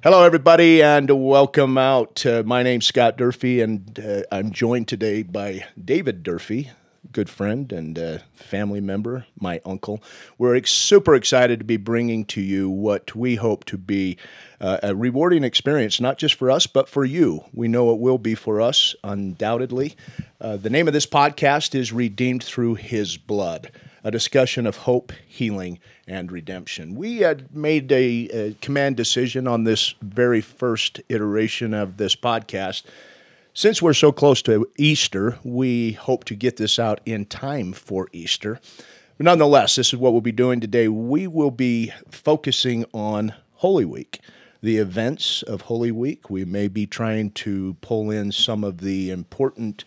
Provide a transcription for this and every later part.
Hello, everybody, and welcome out. Uh, my name's Scott Durfee, and uh, I'm joined today by David Durfee, good friend and uh, family member, my uncle. We're ex- super excited to be bringing to you what we hope to be uh, a rewarding experience, not just for us, but for you. We know it will be for us, undoubtedly. Uh, the name of this podcast is Redeemed Through His Blood a discussion of hope, healing, and redemption. We had made a, a, command decision on this very first iteration of this podcast. Since we're so close to Easter, we hope to get this out in time for Easter. But nonetheless, this is what we'll be doing today. We will be focusing on Holy Week, the events of Holy Week. We may be trying to pull in some of the important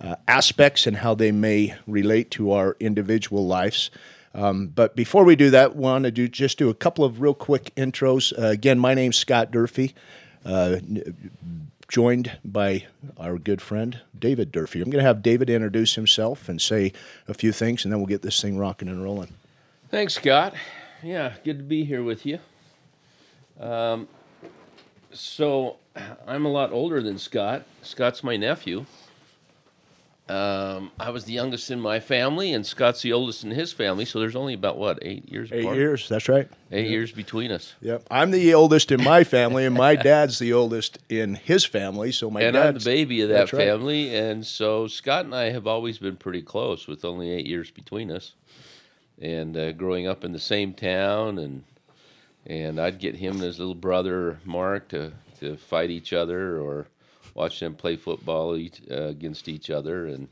uh, aspects and how they may relate to our individual lives. Um, but before we do that, want to do just do a couple of real quick intros. Uh, again, my name's Scott Durfee, uh, joined by our good friend David Durfee. I'm going to have David introduce himself and say a few things, and then we'll get this thing rocking and rolling. Thanks, Scott. Yeah, good to be here with you. Um, so, I'm a lot older than Scott. Scott's my nephew. Um, I was the youngest in my family, and Scott's the oldest in his family. So there's only about what eight years. Eight apart? years. That's right. Eight years between us. Yep. I'm the oldest in my family, and my dad's the oldest in his family. So my and dad's I'm the baby of that that's right. family, and so Scott and I have always been pretty close, with only eight years between us. And uh, growing up in the same town, and and I'd get him and his little brother Mark to to fight each other or watch them play football each, uh, against each other, and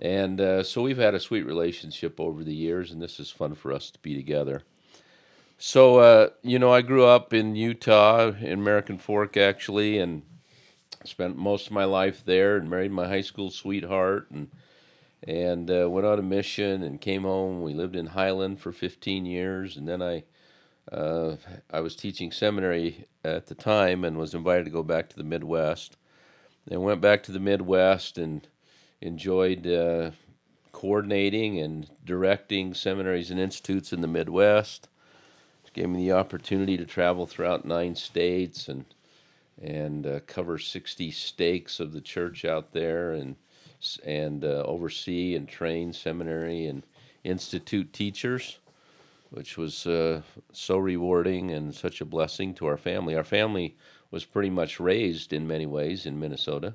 and uh, so we've had a sweet relationship over the years, and this is fun for us to be together. So uh, you know, I grew up in Utah, in American Fork, actually, and spent most of my life there, and married my high school sweetheart, and and uh, went on a mission, and came home. We lived in Highland for 15 years, and then I. Uh, I was teaching seminary at the time and was invited to go back to the Midwest and went back to the Midwest and enjoyed uh, coordinating and directing seminaries and institutes in the Midwest. It gave me the opportunity to travel throughout nine states and and uh, cover 60 stakes of the church out there and and uh, oversee and train seminary and institute teachers, which was uh, so rewarding and such a blessing to our family. Our family was pretty much raised in many ways in Minnesota.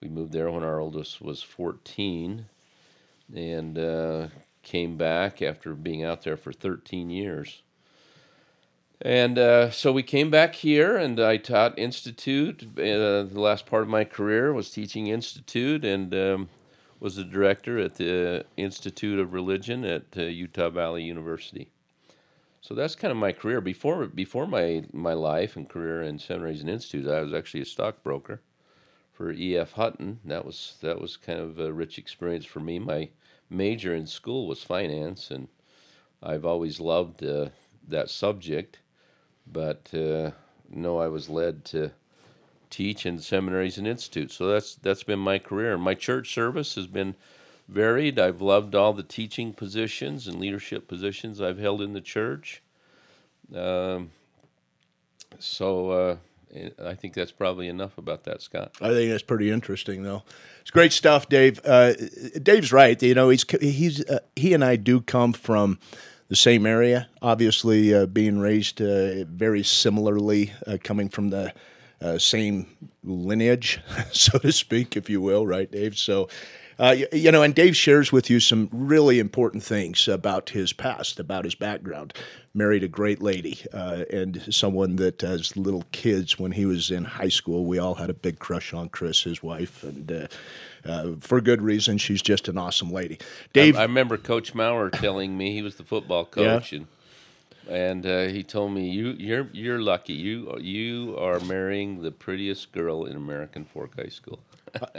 We moved there when our oldest was 14 and uh, came back after being out there for 13 years. And uh, so we came back here, and I taught Institute. Uh, the last part of my career was teaching Institute, and um, was the director at the Institute of Religion at uh, Utah Valley University. So that's kind of my career. Before before my my life and career in seminaries and institutes, I was actually a stockbroker for E.F. Hutton. That was that was kind of a rich experience for me. My major in school was finance, and I've always loved uh, that subject. But uh, no, I was led to teach in seminaries and institutes. So that's that's been my career. My church service has been varied. I've loved all the teaching positions and leadership positions I've held in the church. Um, so uh, I think that's probably enough about that, Scott. I think that's pretty interesting, though. It's great stuff, Dave. Uh, Dave's right. You know, he's he's uh, he and I do come from the same area. Obviously, uh, being raised uh, very similarly, uh, coming from the uh, same lineage, so to speak, if you will, right, Dave? So uh, you, you, know, and Dave shares with you some really important things about his past, about his background. Married a great lady uh, and someone that, as little kids, when he was in high school, we all had a big crush on Chris, his wife, and uh, uh for good reason. She's just an awesome lady. Dave, I, I remember Coach Maurer telling me he was the football coach, yeah. and and uh, he told me you you're you're lucky you you are marrying the prettiest girl in American Fork High School.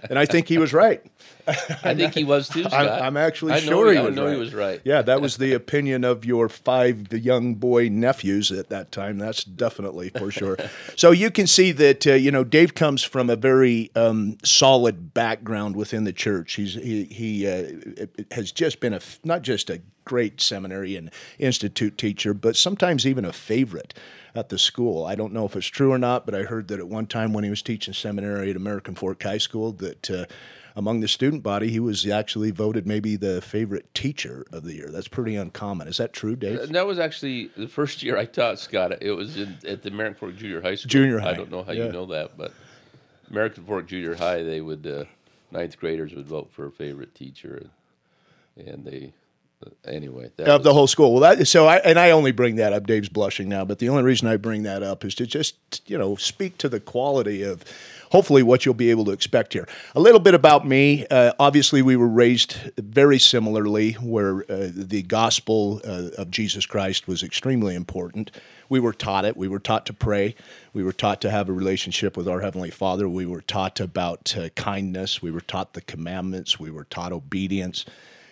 And I think he was right. I think he was too. Scott. I'm, I'm actually sure he, was I know right. he was right. Yeah, that was the opinion of your five young boy nephews at that time. That's definitely for sure. so you can see that uh, you know Dave comes from a very um, solid background within the church. He's he he uh, has just been a not just a great seminary and institute teacher, but sometimes even a favorite at the school. I don't know if it's true or not, but I heard that at one time when he was teaching seminary at American Fork High School, that uh, among the student body, he was actually voted maybe the favorite teacher of the year. That's pretty uncommon. Is that true, Dave? Uh, that was actually the first year I taught Scott. It was in, at the American Fork Junior High School. Junior high. I don't know how Yeah. you know that, but American Fork Junior High, they would uh, ninth graders would vote for a favorite teacher, and, and they anyway. That of the whole school. Well, that so I and I only bring that up. Dave's blushing now, but the only reason I bring that up is to just you know speak to the quality of hopefully what you'll be able to expect here. A little bit about me. Uh, obviously, we were raised very similarly, where uh, the gospel uh, of Jesus Christ was extremely important. We were taught it. We were taught to pray. We were taught to have a relationship with our Heavenly Father. We were taught about uh, kindness. We were taught the commandments. We were taught obedience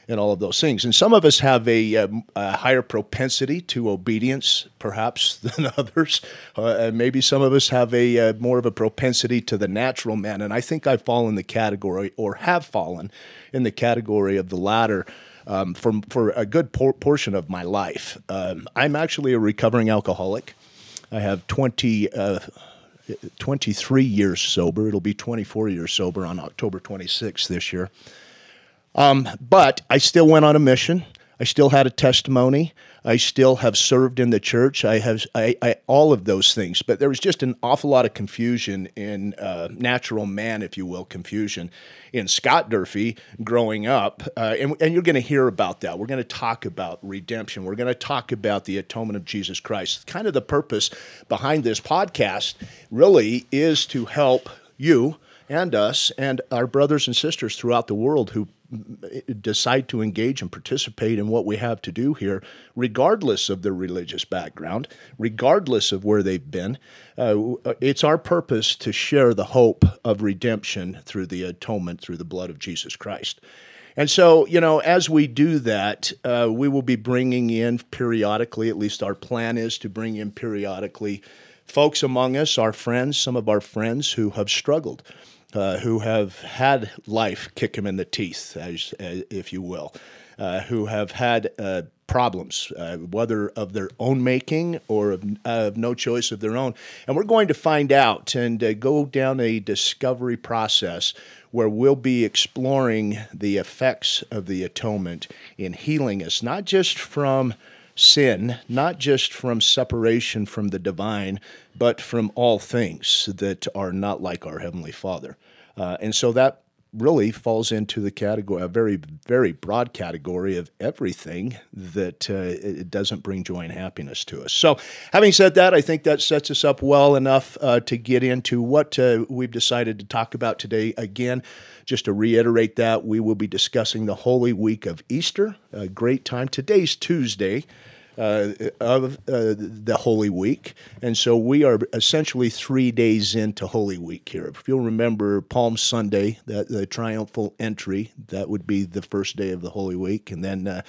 and all of those things. And some of us have a, um, a higher propensity to obedience, perhaps, than others. Uh, maybe some of us have a uh, more of a propensity to the natural man. And I think I fall in the category, or have fallen in the category of the latter. Um, for, for a good por- portion of my life. Um, I'm actually a recovering alcoholic. I have 20, uh, 23 years sober. It'll be 24 years sober on October 26th this year. But I still went on a mission. I still had a testimony. I still have served in the church. I have I, I, all of those things. But there was just an awful lot of confusion in uh, natural man, if you will, confusion in Scott Durfee growing up. Uh, and, and you're going to hear about that. We're going to talk about redemption. We're going to talk about the atonement of Jesus Christ. Kind of the purpose behind this podcast really is to help you and us and our brothers and sisters throughout the world who decide to engage and participate in what we have to do here, regardless of their religious background, regardless of where they've been. Uh, it's our purpose to share the hope of redemption through the atonement, through the blood of Jesus Christ. And so, you know, as we do that, uh, we will be bringing in periodically, at least our plan is to bring in periodically folks among us, our friends, some of our friends who have struggled uh, who have had life kick them in the teeth, as, as if you will, uh, who have had uh, problems, uh, whether of their own making or of, of no choice of their own. And we're going to find out and uh, go down a discovery process where we'll be exploring the effects of the atonement in healing us, not just from sin, not just from separation from the divine, but from all things that are not like our Heavenly Father. Uh, and so that really falls into the category, a very, very broad category of everything that uh, it doesn't bring joy and happiness to us. So, having said that, I think that sets us up well enough uh, to get into what uh, we've decided to talk about today. Again, just to reiterate that, we will be discussing the Holy Week of Easter, a great time. Today's Tuesday uh, of uh, the Holy Week. And so we are essentially three days into Holy Week here. If you'll remember Palm Sunday, that the triumphal entry, that would be the first day of the Holy Week. And then uh,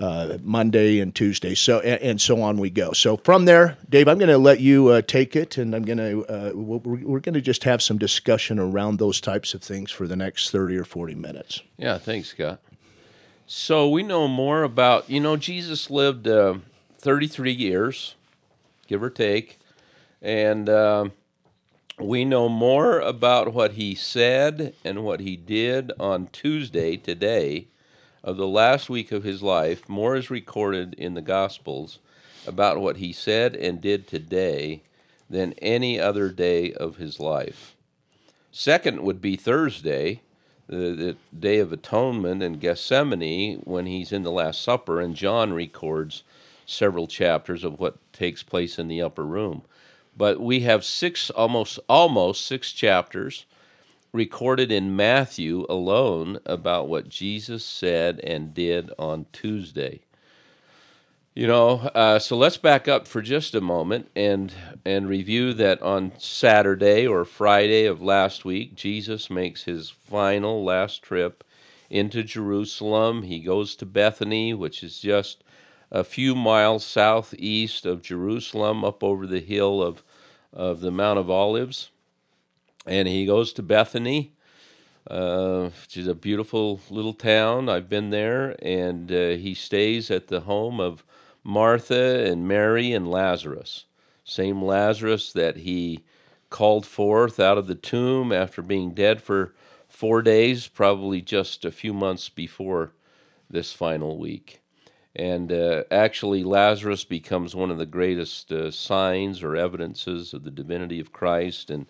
uh, Monday and Tuesday, so and, and so on we go. So from there, Dave, I'm going to let you uh, take it, and I'm going to uh, we're, we're going to just have some discussion around those types of things for the next thirty or forty minutes. Yeah, thanks, Scott. So we know more about, you know, Jesus lived uh, 33 years, give or take, and um we know more about what he said and what he did on Tuesday, today, of the last week of his life. More is recorded in the Gospels about what he said and did today than any other day of his life. Second would be Thursday, the, the Day of Atonement in Gethsemane, when he's in the Last Supper, and John records several chapters of what takes place in the upper room. But we have six, almost almost six chapters recorded in Matthew alone about what Jesus said and did on Tuesday. You know, uh, so let's back up for just a moment and and review that on Saturday or Friday of last week, Jesus makes his final last trip into Jerusalem. He goes to Bethany, which is just a few miles southeast of Jerusalem, up over the hill of of the Mount of Olives, and he goes to Bethany. uh, which is a beautiful little town. I've been there, and uh, he stays at the home of Martha and Mary and Lazarus. Same Lazarus that he called forth out of the tomb after being dead for four days, probably just a few months before this final week. And uh, actually, Lazarus becomes one of the greatest uh, signs or evidences of the divinity of Christ. And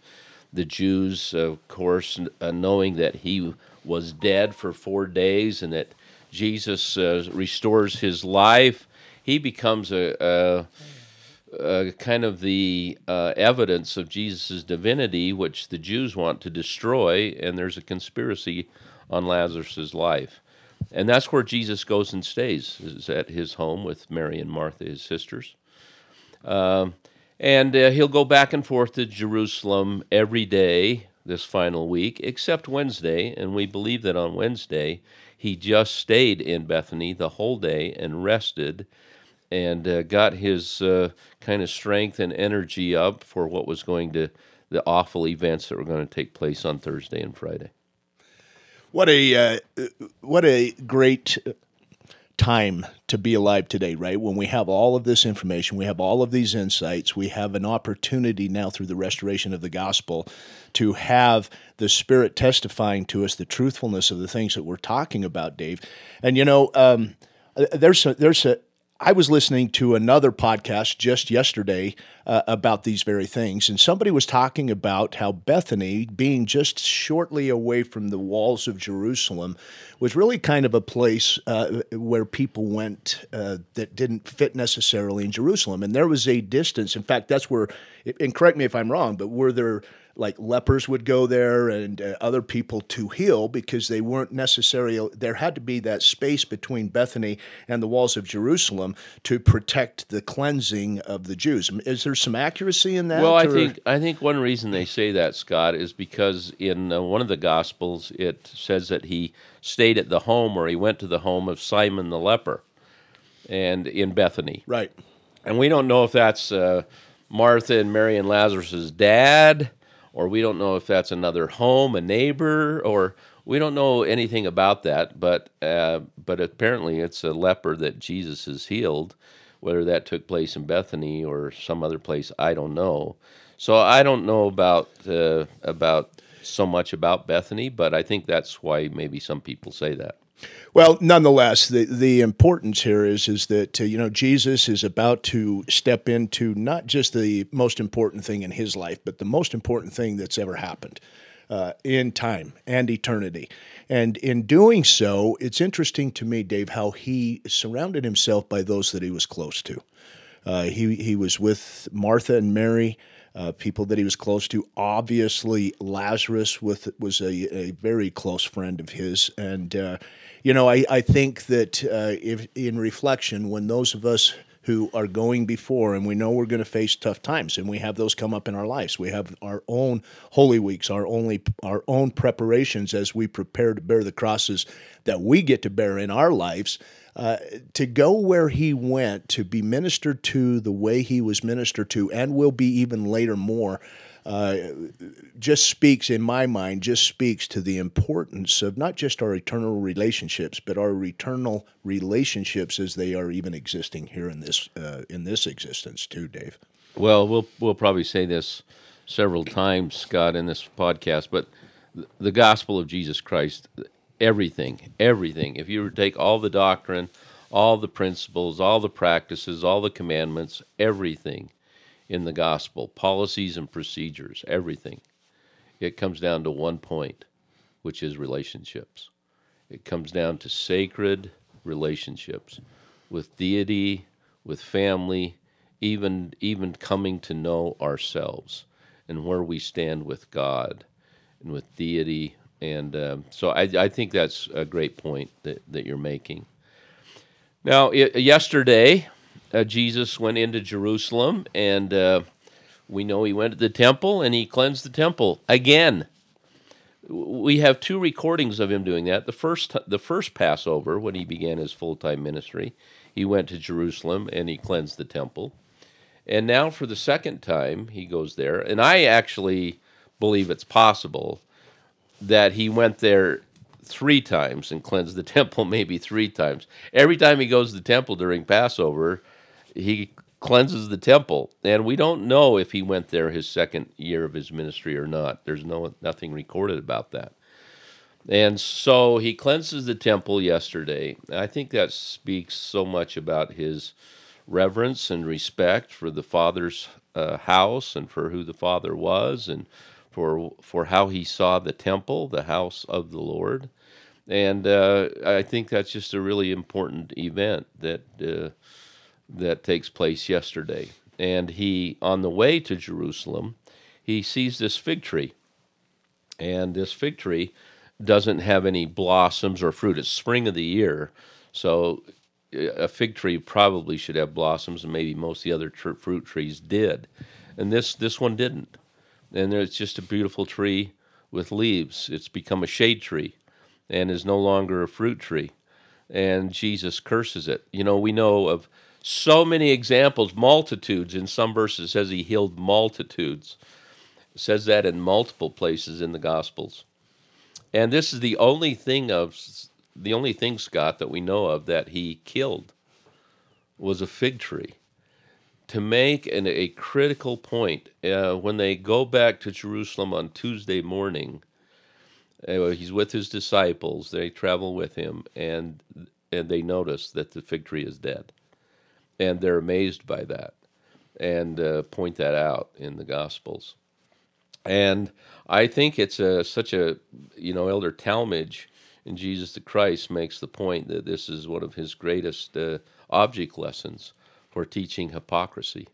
the Jews, of course, uh, knowing that he was dead for four days and that Jesus uh, restores his life, he becomes a, a kind of the uh, evidence of Jesus' divinity, which the Jews want to destroy, and there's a conspiracy on Lazarus' life. And that's where Jesus goes and stays, is at his home with Mary and Martha, his sisters. Um, and uh, he'll go back and forth to Jerusalem every day this final week, except Wednesday. And we believe that on Wednesday, he just stayed in Bethany the whole day and rested and uh, got his uh, kind of strength and energy up for what was going to the awful events that were going to take place on Thursday and Friday. What a uh, what a great time to be alive today, right? When we have all of this information, we have all of these insights, we have an opportunity now through the restoration of the gospel to have the Spirit testifying to us the truthfulness of the things that we're talking about, Dave. And you know, um, there's a, there's a I was listening to another podcast just yesterday uh, about these very things, and somebody was talking about how Bethany, being just shortly away from the walls of Jerusalem, was really kind of a place uh, where people went uh, that didn't fit necessarily in Jerusalem. And there was a distance. In fact, that's where, and correct me if I'm wrong, but were there like lepers would go there and uh, other people to heal because they weren't necessarily there had to be that space between Bethany and the walls of Jerusalem to protect the cleansing of the Jews. Is there some accuracy in that? Well, I or? think I think one reason they say that Scott is because in uh, one of the gospels it says that he stayed at the home or he went to the home of Simon the leper and in Bethany. Right. And we don't know if that's uh, Martha and Mary and Lazarus's dad or we don't know if that's another home, a neighbor, or we don't know anything about that. But uh, but apparently, it's a leper that Jesus has healed. Whether that took place in Bethany or some other place, I don't know. So I don't know about uh, about so much about Bethany, but I think that's why maybe some people say that. Well, nonetheless, the, the importance here is is that uh, you know Jesus is about to step into not just the most important thing in his life, but the most important thing that's ever happened uh, in time and eternity. And in doing so, it's interesting to me, Dave, how he surrounded himself by those that he was close to. Uh, he he was with Martha and Mary uh, people that he was close to. Obviously, Lazarus with, was a, a very close friend of his. And, uh, you know, I, I think that uh, if, in reflection, when those of us who are going before and we know we're going to face tough times and we have those come up in our lives we have our own holy weeks our only our own preparations as we prepare to bear the crosses that we get to bear in our lives uh, to go where he went to be ministered to the way he was ministered to, and will be even later more, uh, just speaks, in my mind, just speaks to the importance of not just our eternal relationships, but our eternal relationships as they are even existing here in this uh, in this existence too, Dave. Well, we'll we'll probably say this several times, Scott, in this podcast, but the gospel of Jesus Christ everything, everything. If you were to take all the doctrine, all the principles, all the practices, all the commandments, everything in the gospel, policies and procedures, everything, it comes down to one point, which is relationships. It comes down to sacred relationships with deity, with family, even even coming to know ourselves and where we stand with God and with deity and um, so I, I, think that's a great point that, that you're making. Now, yesterday, uh, Jesus went into Jerusalem, and uh, we know he went to the temple and he cleansed the temple again. We have two recordings of him doing that. The first, the first Passover, when he began his full time ministry, he went to Jerusalem and he cleansed the temple. And now, for the second time, he goes there. And I actually believe it's possible that he went there three times and cleansed the temple maybe three times. Every time he goes to the temple during Passover, he cleanses the temple, and we don't know if he went there his second year of his ministry or not. There's no nothing recorded about that. And so he cleanses the temple yesterday. I think that speaks so much about his reverence and respect for the Father's uh, house and for who the Father was and for for how he saw the temple, the house of the Lord. And uh, I think that's just a really important event that uh, that takes place yesterday. And he, on the way to Jerusalem, he sees this fig tree, and this fig tree doesn't have any blossoms or fruit. It's spring of the year, so a fig tree probably should have blossoms, and maybe most of the other tr- fruit trees did, and this this one didn't. And it's just a beautiful tree with leaves. It's become a shade tree, and is no longer a fruit tree. And Jesus curses it. You know, we know of so many examples, multitudes. In some verses, says he healed multitudes. It says that in multiple places in the Gospels. And this is the only thing of the only thing, Scott, that we know of that he killed was a fig tree. To make an, a critical point, uh, when they go back to Jerusalem on Tuesday morning, uh, he's with his disciples. They travel with him, and and they notice that the fig tree is dead, and they're amazed by that, and uh, point that out in the Gospels. And I think it's a, such a, you know, Elder Talmage in Jesus the Christ makes the point that this is one of his greatest uh, object lessons for teaching hypocrisy.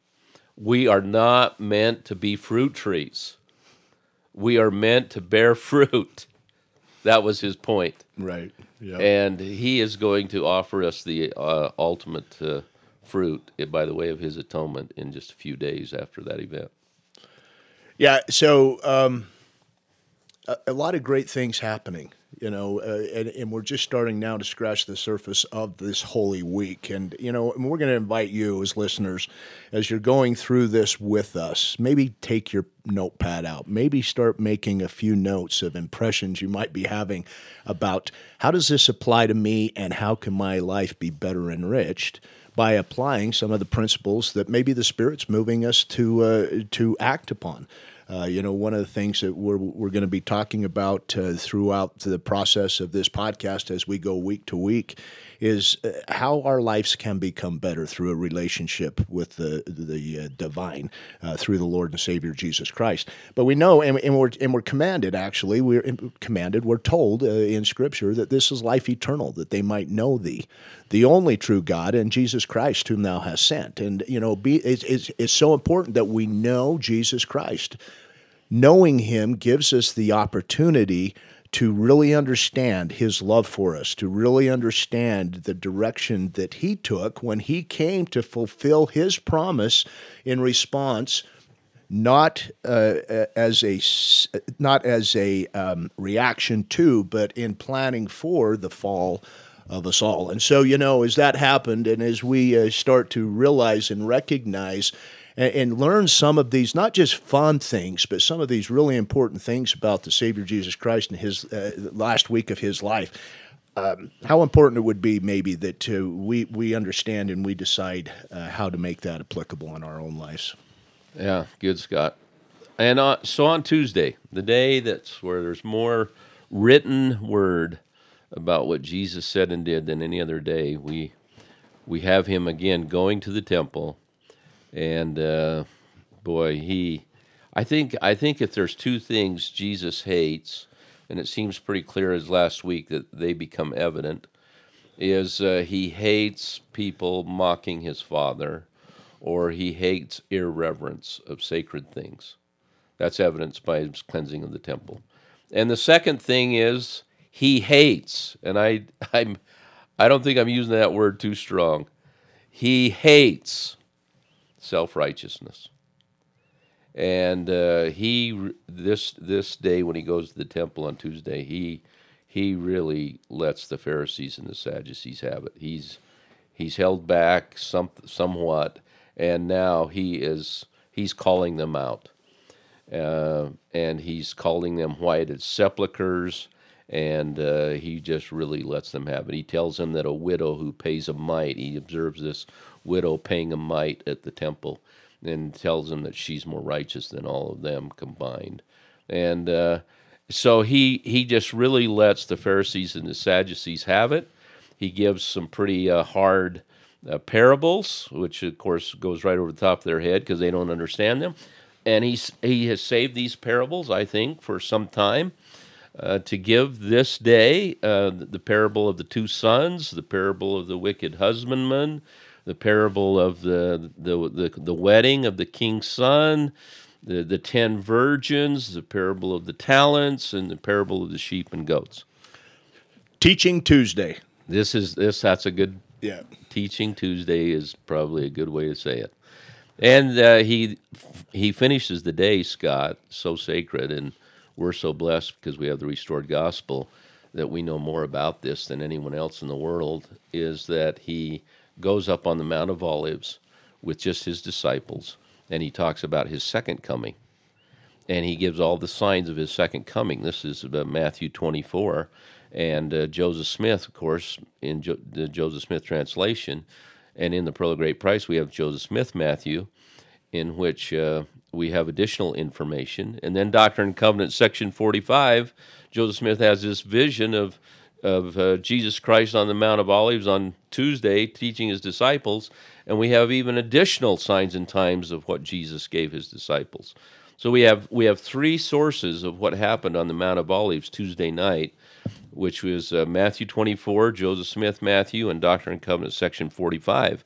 We are not meant to be fruit trees. We are meant to bear fruit. That was his point. Right. Yep. And he is going to offer us the uh, ultimate uh, fruit by the way of his atonement in just a few days after that event. Yeah. So um, a, a, lot of great things happening, you know, uh, and, and, we're just starting now to scratch the surface of this Holy Week. And, you know, and we're going to invite you as listeners, as you're going through this with us, maybe take your notepad out, maybe start making a few notes of impressions you might be having about how does this apply to me and how can my life be better enriched by applying some of the principles that maybe the Spirit's moving us to uh, to act upon. Uh, you know, one of the things that we're, we're going to be talking about uh, throughout the process of this podcast as we go week to week is uh, how our lives can become better through a relationship with the the uh, divine uh, through the Lord and Savior Jesus Christ. But we know, and, and we're and we're commanded. Actually, we're commanded. We're told in Scripture that this is life eternal, that they might know Thee, the only true God, and Jesus Christ, whom Thou hast sent. And you know, be it's, it's, it's so important that we know Jesus Christ. Knowing Him gives us the opportunity to really understand his love for us, to really understand the direction that he took when he came to fulfill his promise in response not uh, as a not as a um, reaction to, but in planning for the fall of us all. And so, you know, as that happened, and as we uh, start to realize and recognize and, and learn some of these, not just fun things, but some of these really important things about the Savior Jesus Christ and his uh, last week of his life. Um, how important it would be maybe that uh, we we understand and we decide uh, how to make that applicable in our own lives. Yeah, good, Scott. And uh, so on Tuesday, the day that's where there's more written word about what Jesus said and did than any other day, we we have him again going to the temple and uh, boy, he, I think, I think if there's two things Jesus hates, and it seems pretty clear as last week that they become evident, is uh, he hates people mocking his father, or he hates irreverence of sacred things. That's evidenced by his cleansing of the temple. And the second thing is he hates, and I, I'm, I don't think I'm using that word too strong. He hates self righteousness. And uh, he this this day when he goes to the temple on Tuesday, he he really lets the Pharisees and the Sadducees have it. He's he's held back some somewhat, and now he is he's calling them out. uh, and he's calling them whited sepulchres, and uh, he just really lets them have it. He tells them that a widow who pays a mite, he observes this widow paying a mite at the temple, and tells him that she's more righteous than all of them combined. And uh, so he he just really lets the Pharisees and the Sadducees have it. He gives some pretty uh, hard uh, parables, which of course goes right over the top of their head because they don't understand them. And he's he has saved these parables, I think, for some time. Uh, to give this day uh, the parable of the two sons, the parable of the wicked husbandman, the parable of the the the, the wedding of the king's son, the, the ten virgins, the parable of the talents, and the parable of the sheep and goats. Teaching Tuesday. This is this that's a good Yeah. teaching Tuesday is probably a good way to say it. And uh, he he finishes the day, Scott, so sacred, and we're so blessed because we have the restored gospel that we know more about this than anyone else in the world. Is that he goes up on the Mount of Olives with just his disciples, and he talks about his second coming, and he gives all the signs of his second coming. This is about Matthew 24, and uh, Joseph Smith, of course, in jo- the Joseph Smith translation, and in the Pearl of Great Price, we have Joseph Smith Matthew, in which uh, we have additional information, and then Doctrine and Covenants, section 45. Joseph Smith has this vision of of uh, Jesus Christ on the Mount of Olives on Tuesday, teaching his disciples, and we have even additional signs and times of what Jesus gave his disciples. So we have we have three sources of what happened on the Mount of Olives Tuesday night, which was uh, Matthew 24, Joseph Smith Matthew, and Doctrine and Covenants section 45.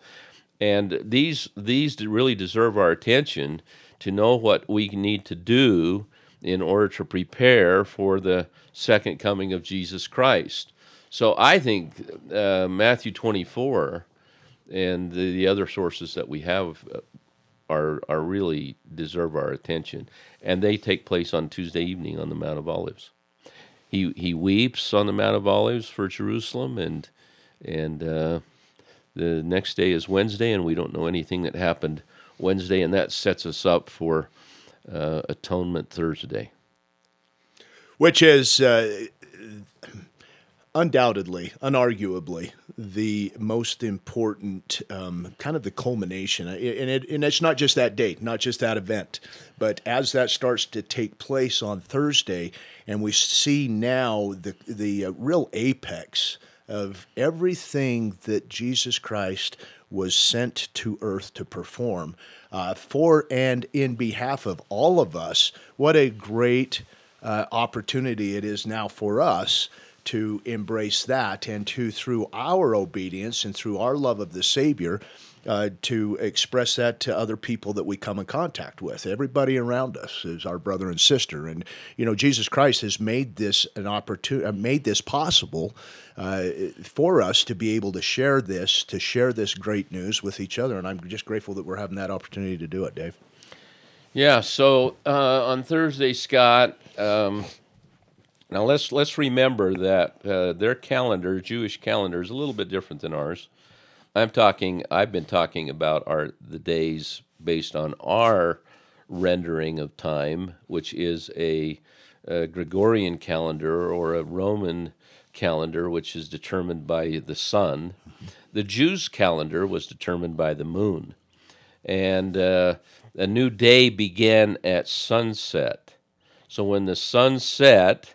And these these really deserve our attention to know what we need to do in order to prepare for the second coming of Jesus Christ. So I think uh, Matthew 24 and the, the other sources that we have uh, are are really deserve our attention, and they take place on Tuesday evening on the Mount of Olives. He he weeps on the Mount of Olives for Jerusalem, and and uh, the next day is Wednesday, and we don't know anything that happened Wednesday, and that sets us up for uh, Atonement Thursday. which is uh, undoubtedly, unarguably, the most important um, kind of the culmination. And, it, and it's not just that date, not just that event, but as that starts to take place on Thursday, and we see now the, the uh, real apex of everything that Jesus Christ was sent to earth to perform uh, for and in behalf of all of us. What a great uh, opportunity it is now for us to embrace that and to, through our obedience and through our love of the Savior, uh, to express that to other people that we come in contact with. Everybody around us is our brother and sister, and you know Jesus Christ has made this an opportunity, made this possible uh, for us to be able to share this, to share this great news with each other. And I'm just grateful that we're having that opportunity to do it, Dave. Yeah. So uh, on Thursday, Scott. Um, now let's let's remember that uh, their calendar, Jewish calendar, is a little bit different than ours. I'm talking. I've been talking about our the days based on our rendering of time, which is a, a Gregorian calendar or a Roman calendar, which is determined by the sun. The Jews' calendar was determined by the moon, and uh, a new day began at sunset. So when the sun set,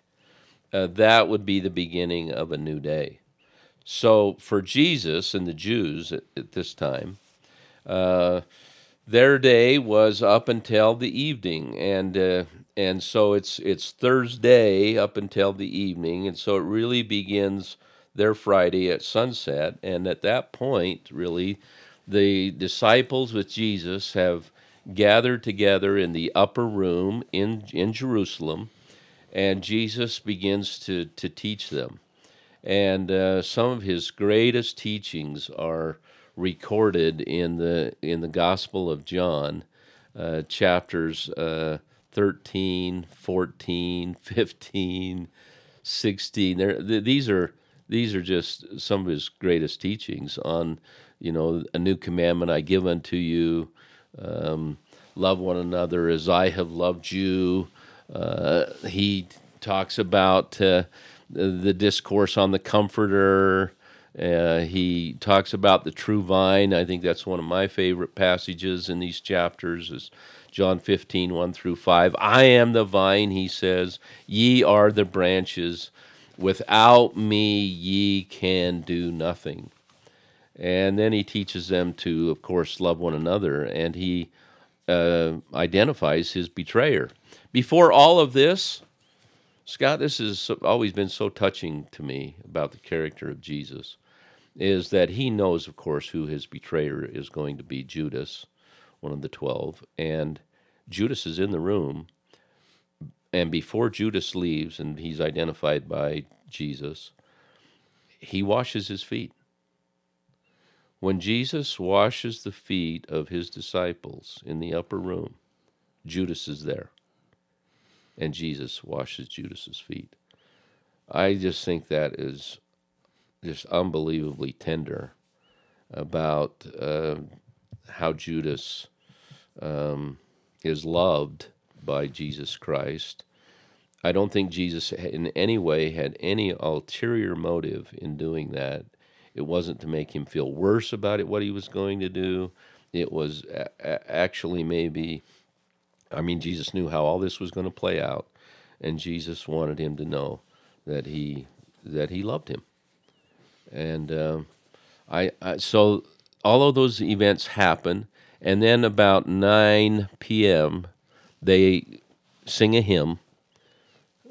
uh, that would be the beginning of a new day. So for Jesus and the Jews at, at this time, uh, their day was up until the evening, and uh, and so it's it's Thursday up until the evening, and so it really begins their Friday at sunset, and at that point, really, the disciples with Jesus have gathered together in the upper room in in Jerusalem, and Jesus begins to to teach them and uh, some of his greatest teachings are recorded in the in the Gospel of John, uh, chapters uh, 13, 14, 15, 16. There, th- these are these are just some of his greatest teachings on, you know, a new commandment I give unto you. Um, love one another as I have loved you. Uh, he talks about uh, the discourse on the Comforter. Uh, he talks about the true vine. I think that's one of my favorite passages in these chapters. Is John 15, 1 through 5. I am the vine, he says. Ye are the branches. Without me, ye can do nothing. And then he teaches them to, of course, love one another. And he uh, identifies his betrayer. Before all of this, Scott, this has always been so touching to me about the character of Jesus, is that he knows, of course, who his betrayer is going to be Judas, one of the twelve, and Judas is in the room. And before Judas leaves and he's identified by Jesus, he washes his feet. When Jesus washes the feet of his disciples in the upper room, Judas is there and Jesus washes Judas's feet. I just think that is just unbelievably tender about uh, how Judas um, is loved by Jesus Christ. I don't think Jesus in any way had any ulterior motive in doing that. It wasn't to make him feel worse about it, what he was going to do. It was a- actually maybe I mean, Jesus knew how all this was going to play out, and Jesus wanted him to know that he that he loved him. And um, I, I so all of those events happen, and then about nine p.m. they sing a hymn.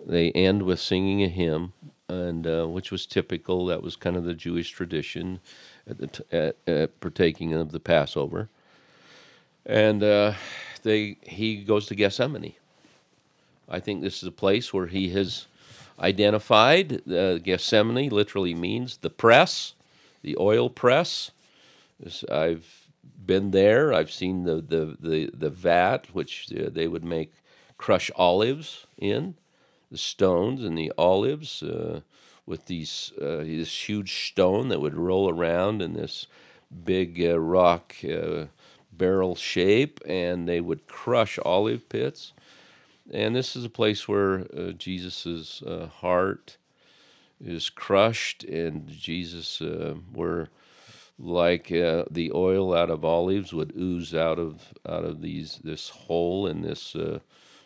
They end with singing a hymn, and uh, which was typical. That was kind of the Jewish tradition at the t- at, at partaking of the Passover. And uh, they he goes to Gethsemane. I think this is a place where he has identified. Uh, Gethsemane literally means the press, the oil press. I've been there. I've seen the the the, the vat which uh, they would make crush olives in, the stones and the olives uh, with these uh, this huge stone that would roll around in this big uh, rock uh, barrel shape, and they would crush olive pits. And this is a place where uh, Jesus' uh, heart is crushed, and Jesus, uh, where like uh, the oil out of olives would ooze out of out of these this hole in this uh,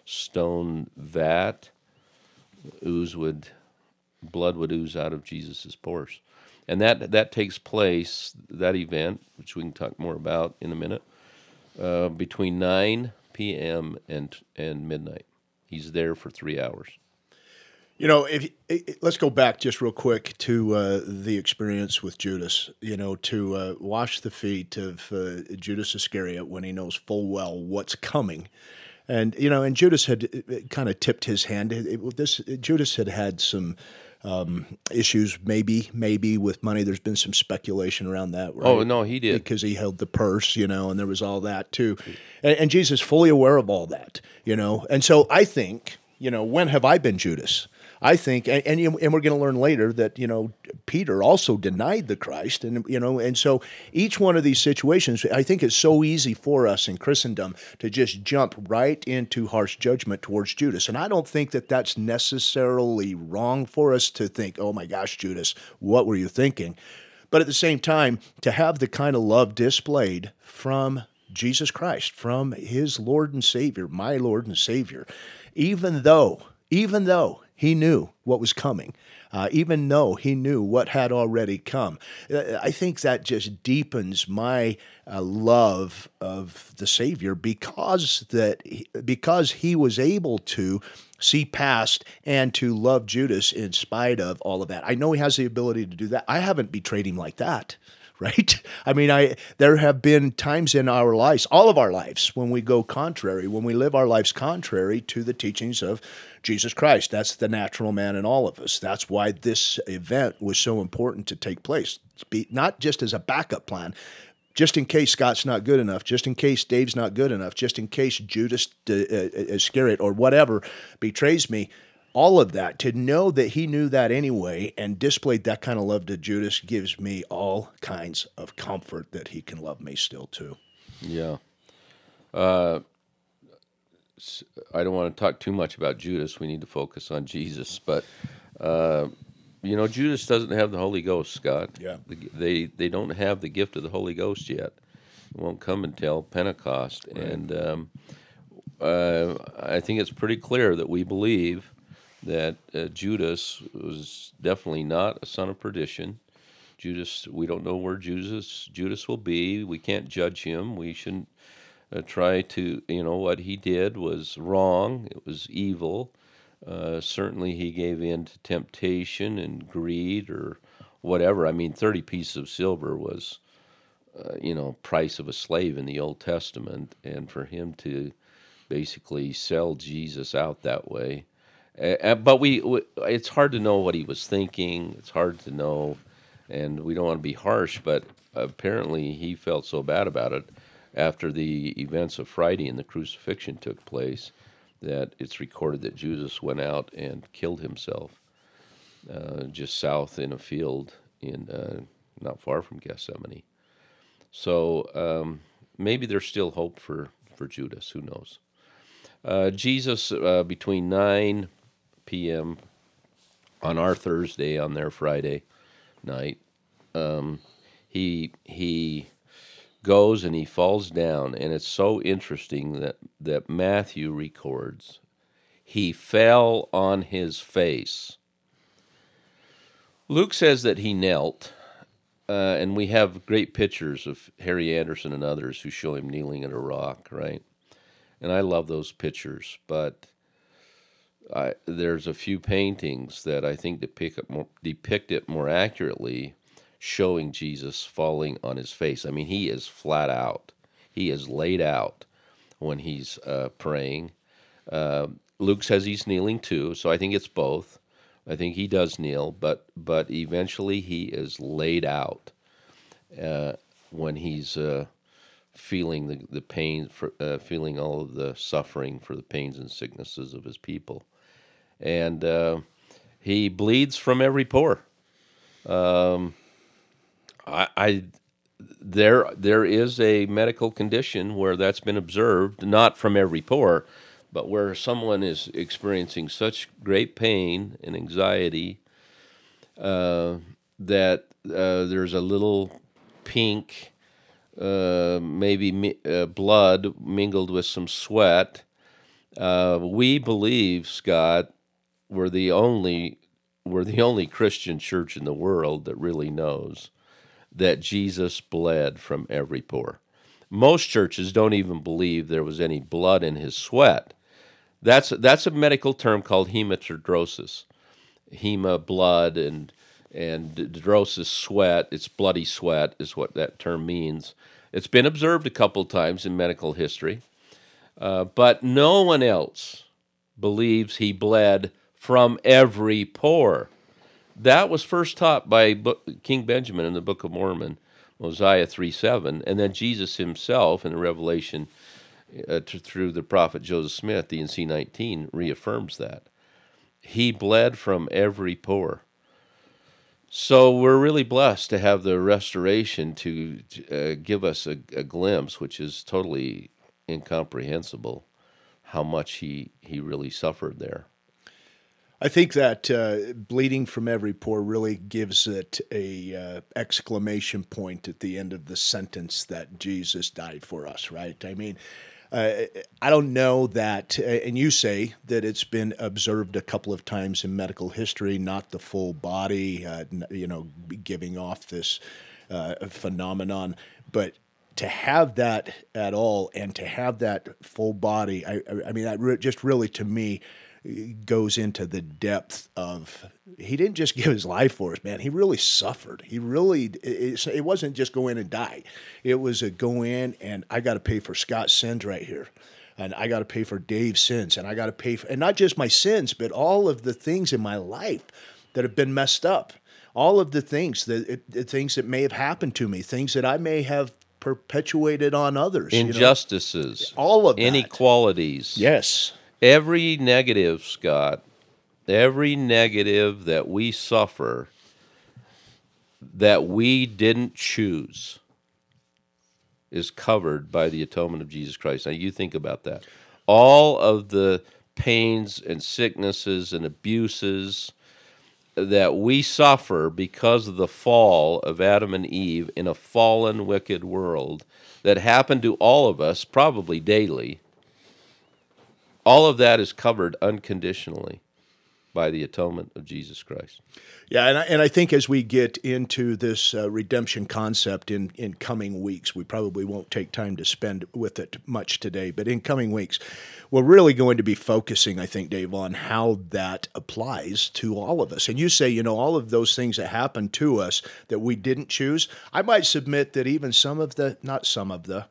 stone vat, ooze would blood would ooze out of Jesus' pores, and that that takes place that event, which we can talk more about in a minute uh, between 9 p.m. and and midnight. He's there for three hours. You know, if let's go back just real quick to uh, the experience with Judas. You know, to uh, wash the feet of uh, Judas Iscariot when he knows full well what's coming, and you know, and Judas had uh, kind of tipped his hand. It, it, this Judas had had some um, issues, maybe, maybe with money. There's been some speculation around that. Right? Oh no, he did because he held the purse, you know, and there was all that too. And, and Jesus fully aware of all that, you know. And so I think, you know, when have I been Judas? I think, and, and, and we're going to learn later that you know Peter also denied the Christ, and you know, and so each one of these situations, I think, is so easy for us in Christendom to just jump right into harsh judgment towards Judas, and I don't think that that's necessarily wrong for us to think, oh my gosh, Judas, what were you thinking? But at the same time, to have the kind of love displayed from Jesus Christ, from His Lord and Savior, my Lord and Savior, even though, even though he knew what was coming, uh, even though he knew what had already come. Uh, I think that just deepens my uh, love of the Savior because that because he was able to see past and to love Judas in spite of all of that. I know he has the ability to do that. I haven't betrayed him like that right? I mean, I there have been times in our lives, all of our lives, when we go contrary, when we live our lives contrary to the teachings of Jesus Christ. That's the natural man in all of us. That's why this event was so important to take place, Be, not just as a backup plan, just in case Scott's not good enough, just in case Dave's not good enough, just in case Judas uh, uh Iscariot or whatever betrays me. All of that, to know that he knew that anyway and displayed that kind of love to Judas gives me all kinds of comfort that he can love me still too. Yeah. Uh, I don't want to talk too much about Judas. We need to focus on Jesus. But uh, you know, Judas doesn't have the Holy Ghost, Scott. Yeah. They they don't have the gift of the Holy Ghost yet. It won't come until Pentecost, and um, uh, I think it's pretty clear that we believe that uh, Judas was definitely not a son of perdition. Judas, we don't know where Judas Judas will be. We can't judge him. We shouldn't uh, try to, you know, what he did was wrong. It was evil. Uh, certainly, he gave in to temptation and greed or whatever. I mean, thirty pieces of silver was, uh, you know, price of a slave in the Old Testament, and for him to basically sell Jesus out that way. Uh, but we, we, it's hard to know what he was thinking. It's hard to know, and we don't want to be harsh. But apparently, he felt so bad about it after the events of Friday and the crucifixion took place that it's recorded that Jesus went out and killed himself uh, just south in a field in uh, not far from Gethsemane. So um, maybe there's still hope for for Judas. Who knows? Uh, Jesus uh, between 9 p.m. on our Thursday, on their Friday night, um, he he goes and he falls down, and it's so interesting that that Matthew records he fell on his face. Luke says that he knelt, uh, and we have great pictures of Harry Anderson and others who show him kneeling at a rock, right? And I love those pictures, but I, there's a few paintings that I think depict more, depict it more accurately, showing Jesus falling on his face. I mean, he is flat out. He is laid out when he's uh, praying. Uh, Luke says he's kneeling too, so I think it's both. I think he does kneel, but but eventually he is laid out uh, when he's uh, feeling the the pain, for, uh, feeling all of the suffering for the pains and sicknesses of his people, and uh, he bleeds from every pore. Um, I, I there there is a medical condition where that's been observed, not from every pore, but where someone is experiencing such great pain and anxiety uh, that uh, there's a little pink, uh, maybe mi- uh, blood mingled with some sweat. Uh, we believe, Scott, we're the only we're the only Christian church in the world that really knows that Jesus bled from every pore. Most churches don't even believe there was any blood in his sweat. That's that's a medical term called hematidrosis. Hema blood and and drosis sweat. It's bloody sweat is what that term means. It's been observed a couple times in medical history, uh, but no one else believes he bled from every pore. That was first taught by King Benjamin in the Book of Mormon, Mosiah 3 7, and then Jesus himself in the Revelation uh, to, through the prophet Joseph Smith, D&C 19, reaffirms that. He bled from every pore. So we're really blessed to have the restoration to uh, give us a, a glimpse, which is totally incomprehensible, how much he, he really suffered there. I think that uh, bleeding from every pore really gives it a uh, exclamation point at the end of the sentence that Jesus died for us, right? I mean, uh, I don't know that, uh, and you say that it's been observed a couple of times in medical history, not the full body, uh, you know, giving off this uh, phenomenon, but to have that at all and to have that full body, I, I- mean, that re- just really to me goes into the depth of he didn't just give his life for us man. He really suffered. He really it, it wasn't just go in and die. It was a go in and i got to pay for scott's sins right here. And i got to pay for dave's sins. And i got to pay for and not just my sins but all of the things in my life that have been messed up. All of the things that the things that may have happened to me things that i may have perpetuated on others you know? Injustices, all of that. inequalities. yes Every negative, Scott, every negative that we suffer that we didn't choose is covered by the atonement of Jesus Christ. Now, you think about that. all of the pains and sicknesses and abuses that we suffer because of the fall of Adam and Eve in a fallen, wicked world that happened to all of us, probably daily, all of that is covered unconditionally by the atonement of Jesus Christ. Yeah, and I, and I think as we get into this uh, redemption concept in, in coming weeks, we probably won't take time to spend with it much today, but in coming weeks, we're really going to be focusing, I think, Dave, on how that applies to all of us. And you say, you know, all of those things that happened to us that we didn't choose, I might submit that even some of the, not some of the,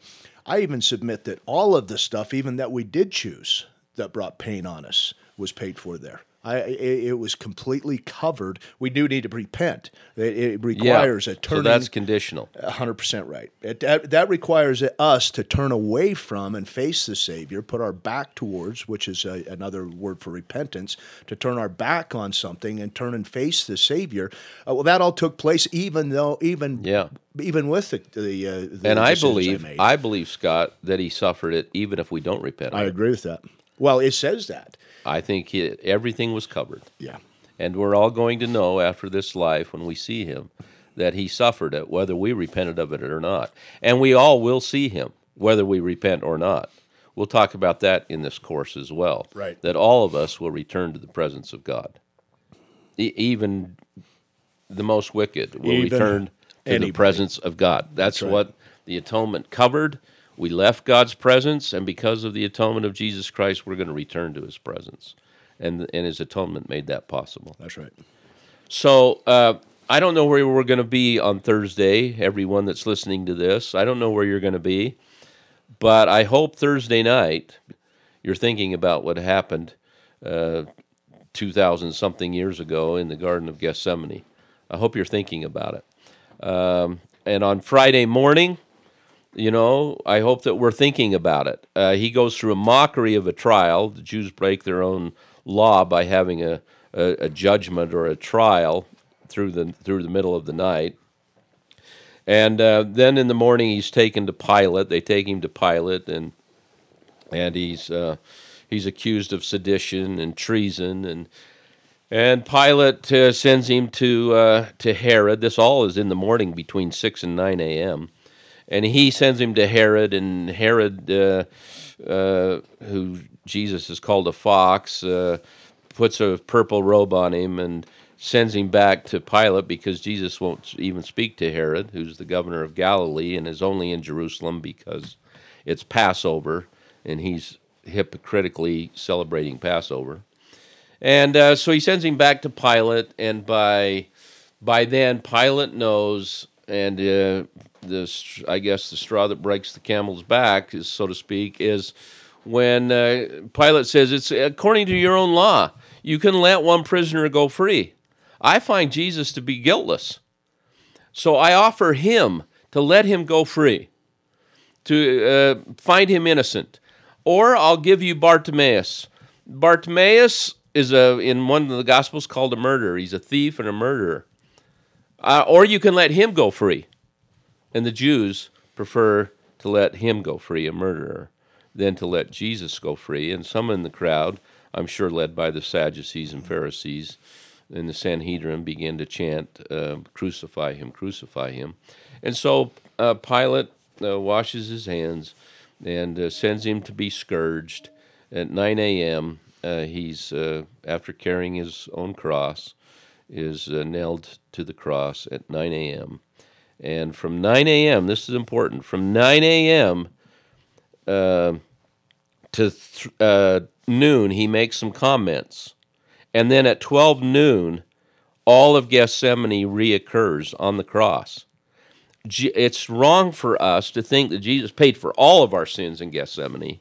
I even submit that all of the stuff, even that we did choose, that brought pain on us, was paid for there. I, it, it, was completely covered. We do need to repent. It, it requires yeah, a turning. So that's conditional. hundred percent right. It, that, that, requires us to turn away from and face the Savior, put our back towards, which is a, another word for repentance, to turn our back on something and turn and face the Savior. Uh, well, that all took place, even though, even yeah. Even with the, the, uh, the and I believe, I, I, believe, Scott, that he suffered it, even if we don't repent. I agree with that. Well, it says that. I think he, everything was covered. Yeah. And we're all going to know after this life when we see him that he suffered it, whether we repented of it or not. And we all will see him, whether we repent or not. We'll talk about that in this course as well. Right. That all of us will return to the presence of God. E- even the most wicked will even return to anybody. the presence of God. That's, That's right. what the atonement covered we left God's presence, and because of the atonement of Jesus Christ, we're going to return to His presence, and and His atonement made that possible. That's right. So uh, I don't know where we're going to be on Thursday. Everyone that's listening to this, I don't know where you're going to be, but I hope Thursday night you're thinking about what happened uh, two thousand something years ago in the Garden of Gethsemane. I hope you're thinking about it. Um, and on Friday morning you know, I hope that we're thinking about it. Uh, he goes through a mockery of a trial. The Jews break their own law by having a, a, a judgment or a trial through the through the middle of the night. And uh, then in the morning, he's taken to Pilate. They take him to Pilate, and and he's uh, he's accused of sedition and treason, and and Pilate uh, sends him to uh, to Herod. This all is in the morning between six and nine a.m and he sends him to Herod, and Herod, uh, uh, who Jesus is called a fox, uh, puts a purple robe on him and sends him back to Pilate because Jesus won't even speak to Herod, who's the governor of Galilee and is only in Jerusalem because it's Passover, and he's hypocritically celebrating Passover. And uh, so he sends him back to Pilate, and by by then Pilate knows, and uh, this, I guess, the straw that breaks the camel's back, is so to speak, is when uh, Pilate says it's according to your own law, you can let one prisoner go free. I find Jesus to be guiltless, so I offer him to let him go free, to uh, find him innocent, or I'll give you Bartimaeus. Bartimaeus is a in one of the gospels called a murderer. He's a thief and a murderer. Uh, or you can let him go free and the Jews prefer to let him go free, a murderer, than to let Jesus go free. And some in the crowd, I'm sure led by the Sadducees and Pharisees, and the Sanhedrin began to chant, uh, Crucify him, crucify him. And so uh, Pilate uh, washes his hands and uh, sends him to be scourged. At 9 a.m., uh, he's, uh, after carrying his own cross, is nailed to the cross at 9 a.m. And from 9 a.m., this is important, from 9 a.m. Uh, to th- uh, noon, he makes some comments. And then at 12 noon, all of Gethsemane reoccurs on the cross. It's wrong for us to think that Jesus paid for all of our sins in Gethsemane.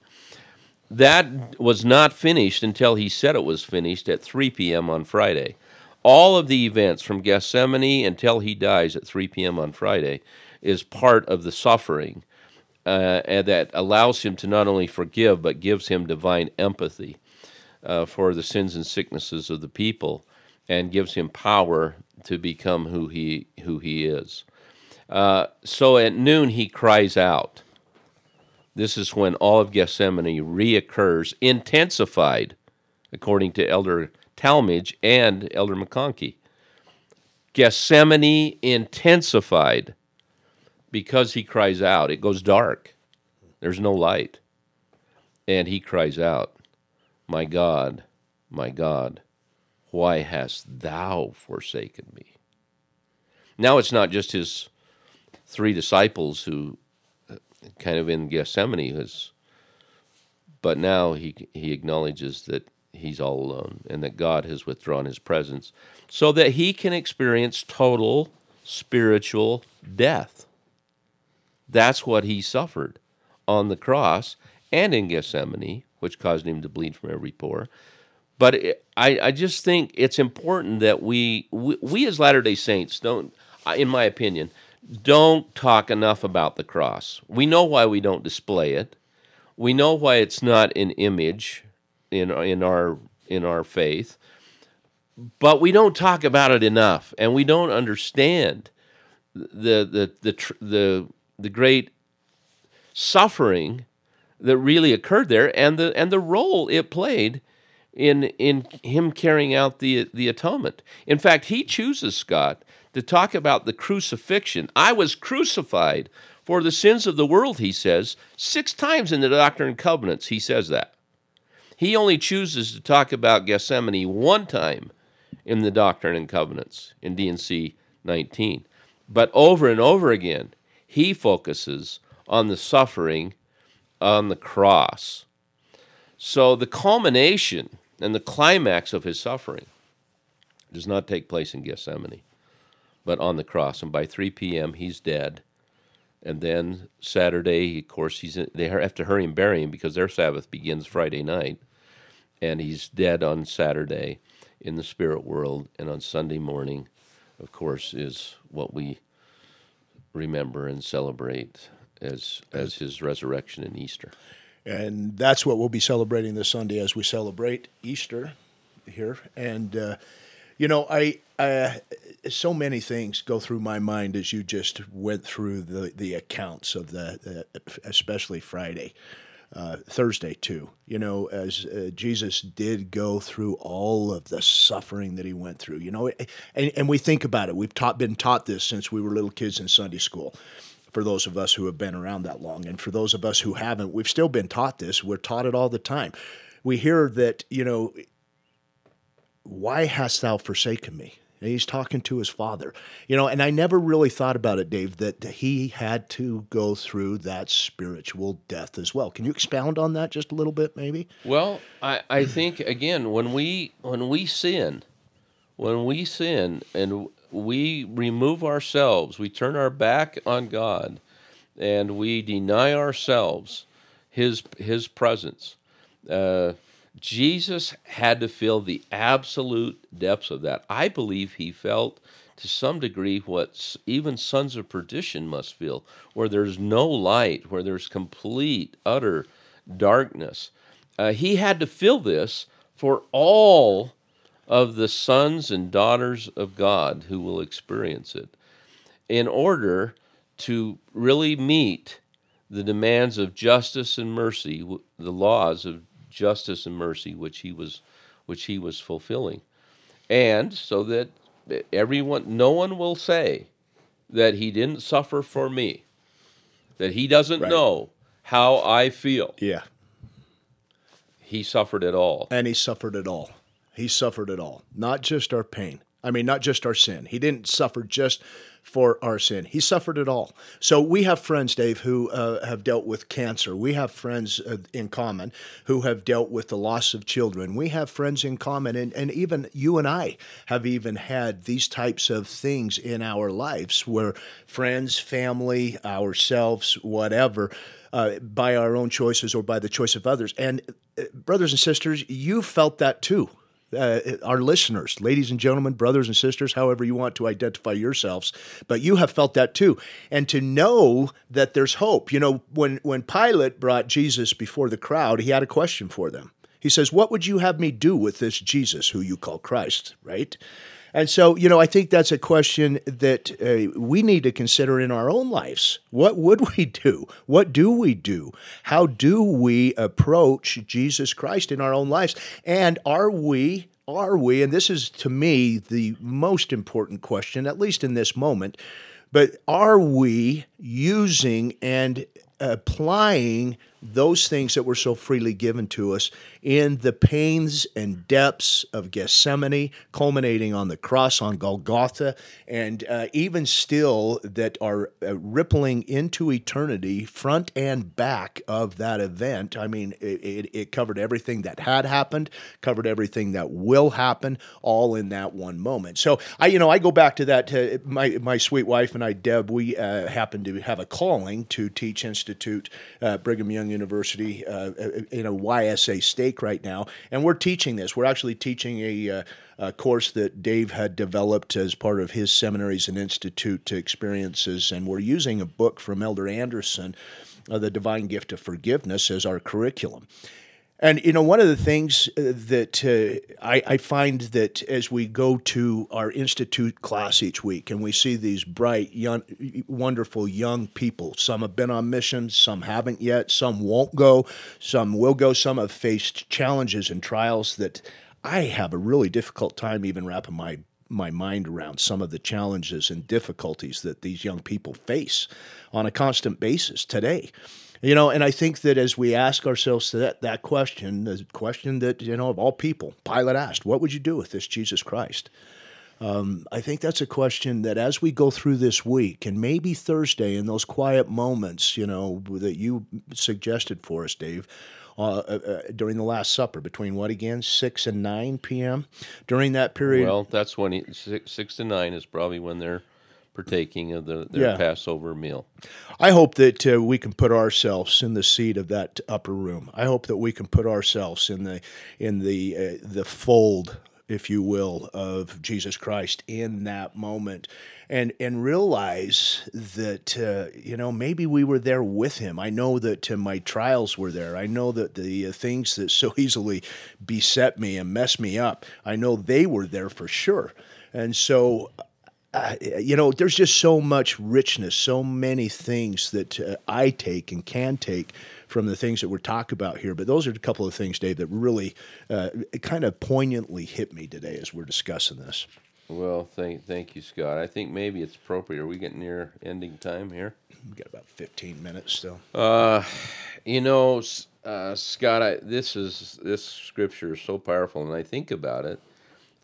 That was not finished until he said it was finished at 3 p.m. on Friday all of the events from Gethsemane until he dies at 3 p.m. on Friday is part of the suffering uh, and that allows him to not only forgive but gives him divine empathy uh, for the sins and sicknesses of the people and gives him power to become who he who he is. Uh, so at noon he cries out, This is when all of Gethsemane reoccurs, intensified, according to Elder Talmage and Elder McConkie. Gethsemane intensified because he cries out. It goes dark, there's no light. And he cries out, My God, my God, why hast thou forsaken me? Now it's not just his three disciples who uh, kind of in Gethsemane has but now he he acknowledges that he's all alone and that God has withdrawn his presence so that he can experience total spiritual death. That's what he suffered on the cross and in Gethsemane, which caused him to bleed from every pore. But it, I, I just think it's important that we, we, we as Latter day Saints don't, in my opinion, don't talk enough about the cross. We know why we don't display it. We know why it's not an image in in our in our faith, but we don't talk about it enough, and we don't understand the the the the, the great suffering that really occurred there, and the and the role it played in in him carrying out the the atonement. In fact, he chooses Scott to talk about the crucifixion. I was crucified for the sins of the world, he says, six times in the Doctrine and Covenants, he says that. He only chooses to talk about Gethsemane one time in the Doctrine and Covenants in D&C 19. But over and over again, he focuses on the suffering on the cross. So the culmination and the climax of his suffering does not take place in Gethsemane but on the cross. And by 3 p.m., he's dead. And then Saturday, of course, he's in, they have to hurry and bury him because their Sabbath begins Friday night. And he's dead on Saturday in the spirit world. And on Sunday morning, of course, is what we remember and celebrate as as his resurrection and Easter. And that's what we'll be celebrating this Sunday as we celebrate Easter here. And uh, you know, I uh, so many things go through my mind as you just went through the the accounts of the, especially Friday. Uh, Thursday too. You know, as uh, Jesus did go through all of the suffering that he went through. You know, and, and we think about it. We've taught, been taught this since we were little kids in Sunday school. For those of us who have been around that long, and for those of us who haven't, we've still been taught this. We're taught it all the time. We hear that you know, why hast thou forsaken me? And he's talking to his father, you know, and I never really thought about it, Dave, that he had to go through that spiritual death as well. Can you expound on that just a little bit, maybe? Well, I, I think again when we when we sin, when we sin and we remove ourselves, we turn our back on God, and we deny ourselves His His presence. Uh, Jesus had to feel the absolute depths of that. I believe he felt to some degree what even sons of perdition must feel, where there's no light, where there's complete, utter darkness. Uh, he had to feel this for all of the sons and daughters of God who will experience it in order to really meet the demands of justice and mercy, the laws of justice and mercy which he was which he was fulfilling. And so that everyone no one will say that he didn't suffer for me. That he doesn't right. know how I feel. Yeah. He suffered it all. And he suffered it all. He suffered it all. Not just our pain. I mean, not just our sin. He didn't suffer just for our sin. He suffered it all. So we have friends, Dave, who uh, have dealt with cancer. We have friends uh, in common who have dealt with the loss of children. We have friends in common, and, and even you and I have even had these types of things in our lives where friends, family, ourselves, whatever. Uh, by our own choices or by the choice of others. And uh, brothers and sisters, you felt that too uh, our listeners, ladies and gentlemen, brothers and sisters, however you want to identify yourselves, but you have felt that too. And to know that there's hope. You know, when, when Pilate brought Jesus before the crowd, he had a question for them. He says, What would you have me do with this Jesus who you call Christ, right? And so, you know, I think that's a question that uh, we need to consider in our own lives. What would we do? What do we do? How do we approach Jesus Christ in our own lives? And are we, are we, and this is to me the most important question, at least in this moment, but are we using and applying those things that were so freely given to us in the pains and depths of Gethsemane, culminating on the cross on Golgotha, and uh, even still that are uh, rippling into eternity, front and back of that event. I mean, it, it, it, covered everything that had happened, covered everything that will happen, all in that one moment. So I, you know, I go back to that. Uh, my my sweet wife and I, Deb, we uh, happen to have a calling to teach Institute, uh, Brigham Young University uh, in a YSA stake right now, and we're teaching this. We're actually teaching a, uh, a course that Dave had developed as part of his seminaries and institute experiences, and we're using a book from Elder Anderson, uh, The Divine Gift of Forgiveness, as our curriculum. And you know, one of the things uh, that uh, I, I, find that as we go to our institute class each week, and we see these bright, young, wonderful young people. Some have been on missions, some haven't yet, some won't go, some will go. Some have faced challenges and trials that I have a really difficult time even wrapping my my mind around some of the challenges and difficulties that these young people face on a constant basis today. You know, and I think that as we ask ourselves that that question, the question that you know of all people, Pilate asked, "What would you do with this Jesus Christ?" Um, I think that's a question that as we go through this week, and maybe Thursday in those quiet moments, you know, that you suggested for us, Dave, uh, uh, uh during the Last Supper, between what again, six and nine p.m. During that period. Well, that's when he, six, six to nine is probably when they're partaking of the, their yeah. Passover meal. I hope that uh, we can put ourselves in the seat of that upper room. I hope that we can put ourselves in the in the uh, the fold, if you will, of Jesus Christ in that moment. And, and realize that uh, you know maybe we were there with him. I know that uh, my trials were there. I know that the uh, things that so easily beset me and mess me up. I know they were there for sure. And so uh, you know, there's just so much richness, so many things that uh, I take and can take from the things that we're talking about here. But those are a couple of things, Dave, that really uh, kind of poignantly hit me today as we're discussing this. Well, thank thank you, Scott. I think maybe it's appropriate. Are we getting near ending time here? We've got about 15 minutes still. Uh, you know, uh, Scott, I, this is this scripture is so powerful, and I think about it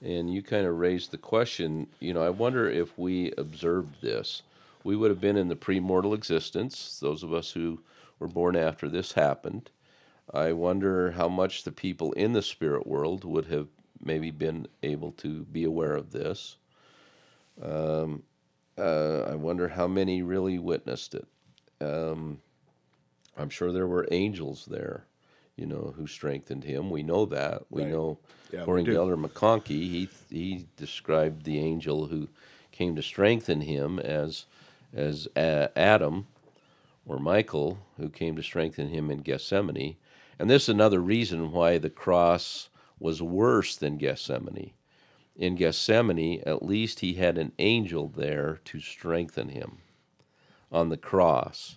and you kind of raised the question, you know, I wonder if we observed this. We would have been in the premortal existence, those of us who were born after this happened. I wonder how much the people in the spirit world would have maybe been able to be aware of this. Um, uh, I wonder how many really witnessed it. Um, I'm sure there were angels there you know, who strengthened him. We know that. We right. know, yeah, according to Elder McConkie, he he described the angel who came to strengthen him as as Adam or Michael, who came to strengthen him in Gethsemane. And this is another reason why the cross was worse than Gethsemane. In Gethsemane, at least he had an angel there to strengthen him. On the cross,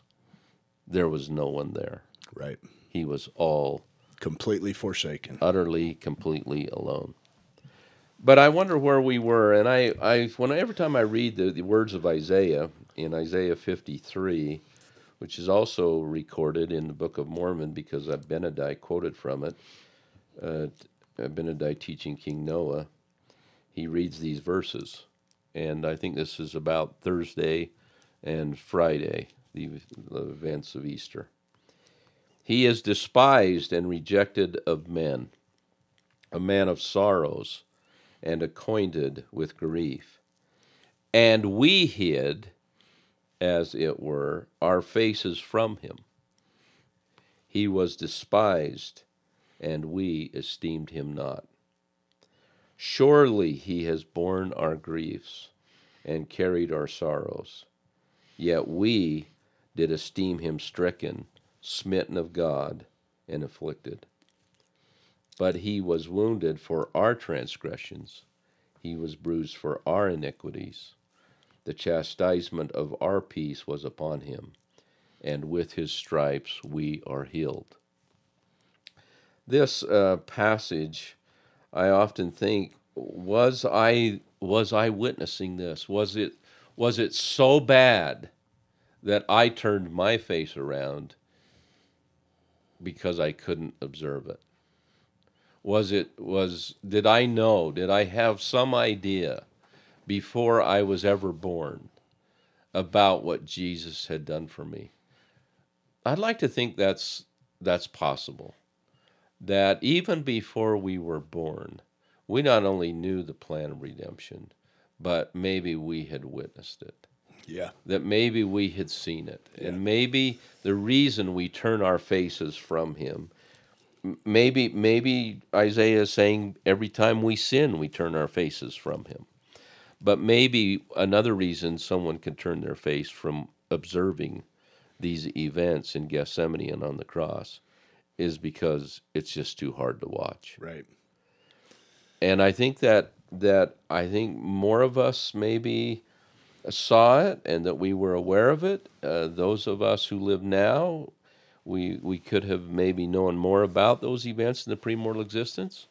there was no one there. Right. He was all completely forsaken, utterly, completely alone. But I wonder where we were, and I, I when I, every time I read the, the words of Isaiah in Isaiah 53, which is also recorded in the Book of Mormon because Abinadi quoted from it, uh, Abinadi teaching King Noah, he reads these verses, and I think this is about Thursday and Friday, the, the events of Easter. He is despised and rejected of men, a man of sorrows and acquainted with grief. And we hid, as it were, our faces from him. He was despised, and we esteemed him not. Surely he has borne our griefs and carried our sorrows. Yet we did esteem him stricken smitten of God, and afflicted. but he was wounded for our transgressions, he was bruised for our iniquities. The chastisement of our peace was upon him, and with his stripes we are healed. This uh, passage, I often think, was I was I witnessing this? Was it was it so bad that I turned my face around because I couldn't observe it? Was it was did I know? Did I have some idea before I was ever born about what Jesus had done for me? I'd like to think that's that's possible. That even before we were born, we not only knew the plan of redemption, but maybe we had witnessed it. Yeah. That maybe we had seen it. And maybe the reason we turn our faces from him maybe maybe Isaiah is saying every time we sin we turn our faces from him. But maybe another reason someone can turn their face from observing these events in Gethsemane and on the cross is because it's just too hard to watch Right. and I think that that I think more of us maybe saw it and that we were aware of it. Uh, those of us who live now, we we could have maybe known more about those events in the premortal existence,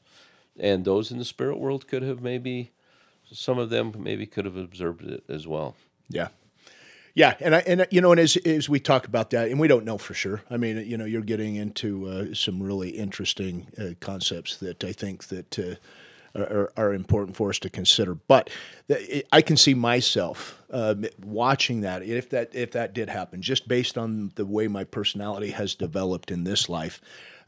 and those in the spirit world could have maybe some of them maybe could have observed it as well. Yeah. Yeah, and I and you know, and as as we talk about that, and we don't know for sure. I mean, you know, you're getting into uh, some really interesting uh, concepts that I think that uh, are, are important for us to consider. But I can see myself um, watching that if that if that did happen, just based on the way my personality has developed in this life.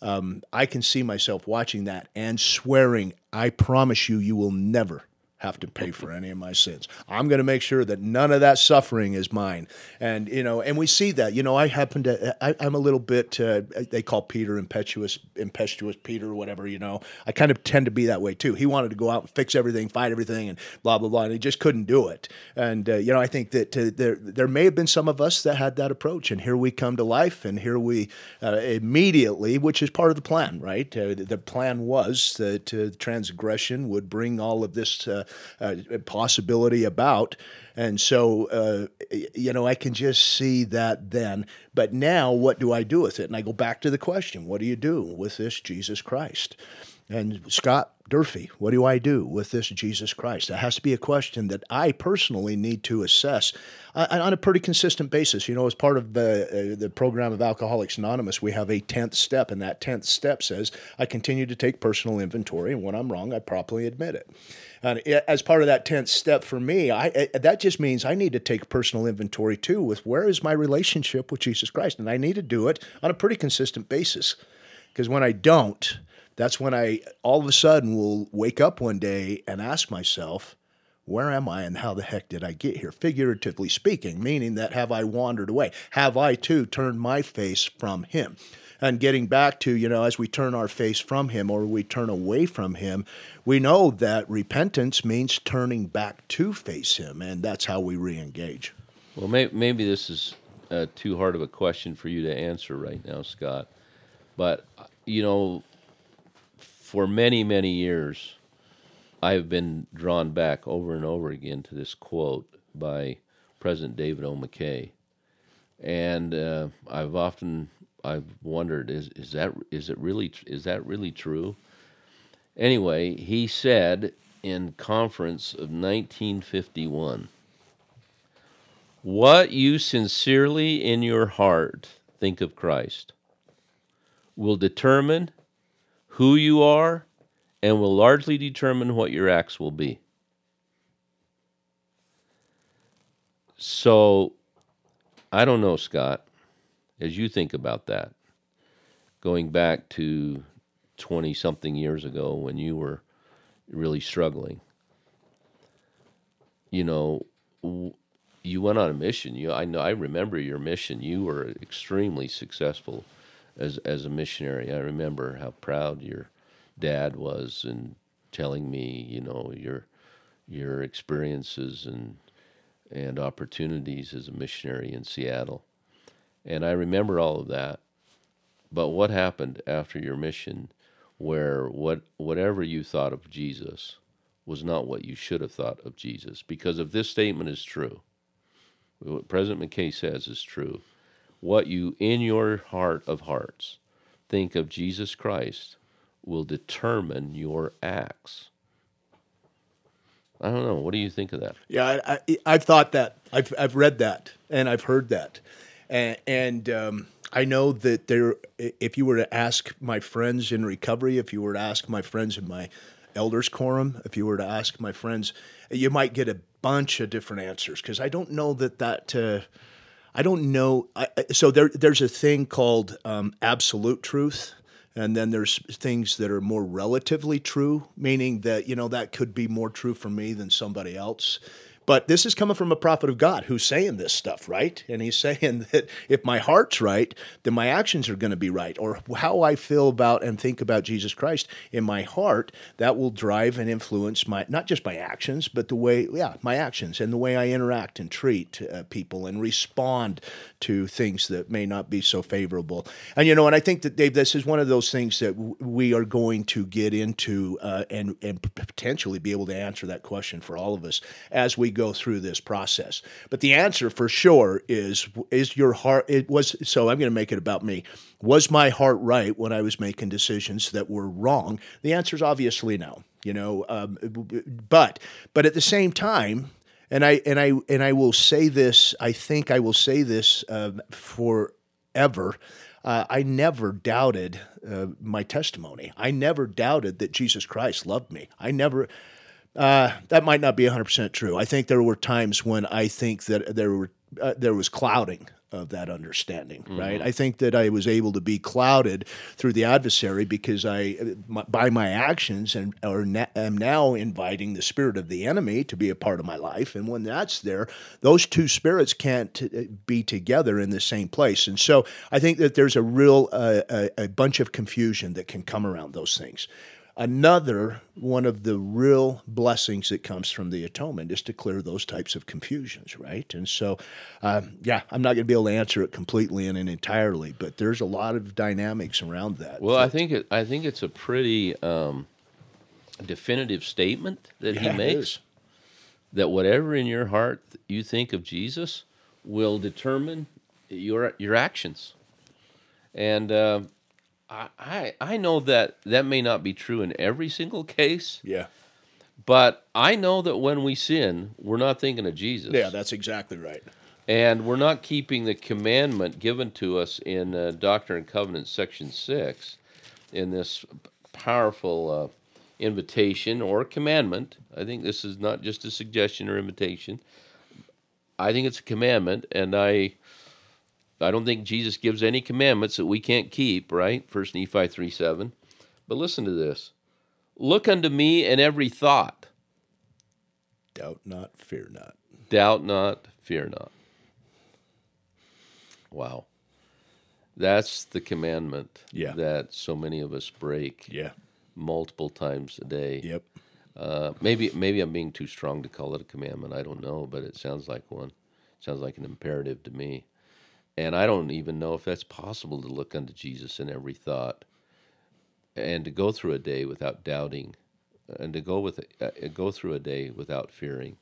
Um, I can see myself watching that and swearing, I promise you, you will never have to pay for any of my sins. I'm going to make sure that none of that suffering is mine. And you know, and we see that. You know, I happen to. I, I'm a little bit. Uh, they call Peter impetuous, impetuous Peter or whatever. You know, I kind of tend to be that way too. He wanted to go out and fix everything, fight everything, and blah blah blah, and he just couldn't do it. And uh, you know, I think that uh, there there may have been some of us that had that approach, and here we come to life, and here we uh, immediately, which is part of the plan, right? Uh, the plan was that uh, transgression would bring all of this uh, possibility about. And so, uh, you know, I can just see that then. But now, what do I do with it? And I go back to the question what do you do with this Jesus Christ? And Scott Durfee, what do I do with this Jesus Christ? That has to be a question that I personally need to assess uh, on a pretty consistent basis. You know, as part of the uh, the program of Alcoholics Anonymous, we have a tenth step, and that tenth step says I continue to take personal inventory, and when I'm wrong, I properly admit it. And as part of that tenth step for me, I, I that just means I need to take personal inventory too with where is my relationship with Jesus Christ, and I need to do it on a pretty consistent basis. Because when I don't, that's when I all of a sudden will wake up one day and ask myself, where am I and how the heck did I get here? Figuratively speaking, meaning that have I wandered away? Have I too turned my face from Him? And getting back to, you know, as we turn our face from Him or we turn away from Him, we know that repentance means turning back to face Him, and that's how we re engage. Well, may, maybe this is uh, too hard of a question for you to answer right now, Scott. But uh, you know, for many many years, I have been drawn back over and over again to this quote by President David O. McKay, and uh, I've often I've wondered is is that is it really is that really true? Anyway, he said in conference of 1951. What you sincerely in your heart think of Christ will determine who you are and will largely determine what your acts will be. So, I don't know, Scott, as you think about that, going back to 20 something years ago when you were really struggling, you know, you went on a mission. You, I know, I remember your mission. You were extremely successful as as a missionary. I remember how proud your dad was in telling me, you know, your your experiences and and opportunities as a missionary in Seattle. And I remember all of that. But what happened after your mission where what whatever you thought of Jesus was not what you should have thought of Jesus. Because if this statement is true, what President McKay says is true, what you in your heart of hearts think of Jesus Christ will determine your acts. I don't know. What do you think of that? Yeah, I, I've thought that. I've, I've read that and I've heard that. And, and um, I know that there, if you were to ask my friends in recovery, if you were to ask my friends in my elders quorum, if you were to ask my friends, you might get a bunch of different answers because I don't know that that. Uh, I don't know. I, so there, there's a thing called um, absolute truth, and then there's things that are more relatively true, meaning that you know that could be more true for me than somebody else. But this is coming from a prophet of God who's saying this stuff, right? And he's saying that if my heart's right, then my actions are going to be right. Or how I feel about and think about Jesus Christ in my heart, that will drive and influence my, not just my actions, but the way, yeah, my actions and the way I interact and treat uh, people and respond to things that may not be so favorable. And, you know, and I think that, Dave, this is one of those things that w- we are going to get into uh, and, and potentially be able to answer that question for all of us as we go through this process. But the answer for sure is is your heart it was so I'm going to make it about me. Was my heart right when I was making decisions that were wrong? The answer is obviously no. You know, um, but but at the same time, and I and I and I will say this. I think I will say this uh, forever. Uh, I never doubted uh, my testimony. I never doubted that Jesus Christ loved me. I never. Uh, that might not be 100% true. I think there were times when I think that there were uh, there was clouding of that understanding, mm-hmm. right? I think that I was able to be clouded through the adversary because I, my, by my actions, and or na- am now inviting the spirit of the enemy to be a part of my life. And when that's there, those two spirits can't t- uh, be together in the same place. And so I think that there's a real uh, a, a bunch of confusion that can come around those things. Another one of the real blessings that comes from the atonement is to clear those types of confusions, right? And so, um, yeah, I'm not going to be able to answer it completely and entirely, but there's a lot of dynamics around that. Well, I think it, I think it's a pretty um, definitive statement that yeah, he makes that whatever in your heart you think of Jesus will determine your your actions, and. Uh, I, I know that that may not be true in every single case. Yeah. But I know that when we sin, we're not thinking of Jesus. Yeah, that's exactly right. And we're not keeping the commandment given to us in uh, Doctrine and Covenants, section 6, in this powerful uh, invitation or commandment. I think this is not just a suggestion or invitation. I think it's a commandment, and I I don't think Jesus gives any commandments that we can't keep, right? First Nephi 3 7. But listen to this Look unto me in every thought. Doubt not, fear not. Doubt not, fear not. Wow. That's the commandment yeah. that so many of us break. Yeah. Multiple times a day. Yep. Uh, maybe maybe I'm being too strong to call it a commandment. I don't know, but it sounds like one. It sounds like an imperative to me. And I don't even know if that's possible to look unto Jesus in every thought and to go through a day without doubting and to go with uh, go through a day without fearing.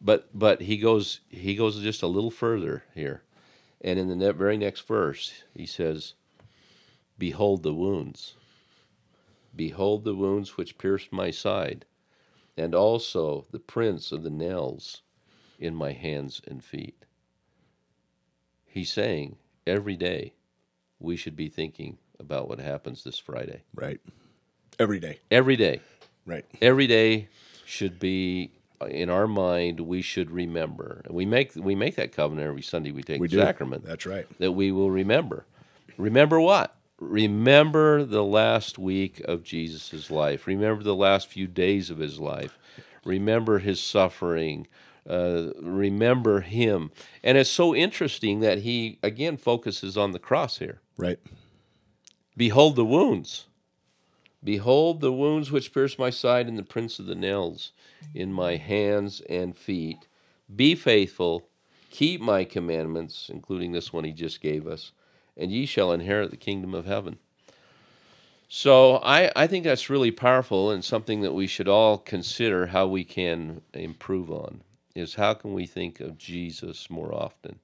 But but he goes he goes just a little further here. And in the ne- very next verse, he says, Behold the wounds. Behold the wounds which pierced my side, and also the prints of the nails in my hands and feet. He's saying every day we should be thinking about what happens this Friday. Right. Every day. Every day. Right. Every day should be in our mind we should remember. We make we make that covenant every Sunday we take we the do. sacrament. That's right. That we will remember. Remember what? Remember the last week of Jesus' life. Remember the last few days of his life. Remember his suffering uh, remember him. And it's so interesting that he, again, focuses on the cross here. Right. Behold the wounds. Behold the wounds which pierced my side, and the prints of the nails in my hands and feet. Be faithful, keep my commandments, including this one he just gave us, and ye shall inherit the kingdom of heaven. So I, I think that's really powerful and something that we should all consider how we can improve on is how can we think of Jesus more often.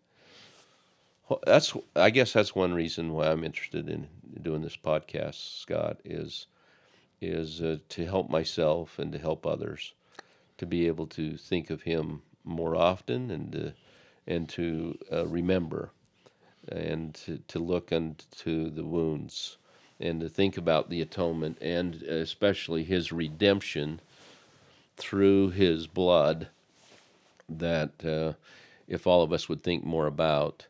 Well, That's I guess that's one reason why I'm interested in doing this podcast, Scott, is is uh, to help myself and to help others to be able to think of Him more often and to, and to uh, remember and to, to look into the wounds and to think about the atonement and especially his redemption through his blood that uh, if all of us would think more about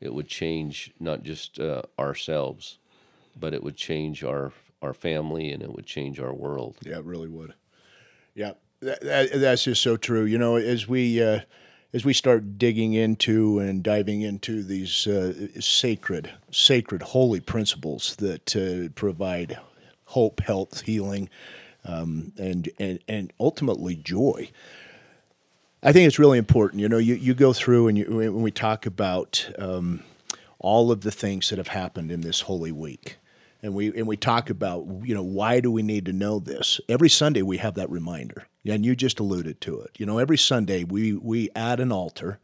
it would change not just uh, ourselves but it would change our our family and it would change our world Yeah, it really would. Yeah, that, that, that's just so true. You know, as we uh, as we start digging into and diving into these uh, sacred, sacred, holy principles that uh, provide hope, health, healing, um, and and and ultimately joy. I think it's really important. You know, you, you go through and you, when we talk about um, all of the things that have happened in this Holy Week, and we and we talk about you know why do we need to know this? Every Sunday we have that reminder, and you just alluded to it. You know, every Sunday we we add an altar,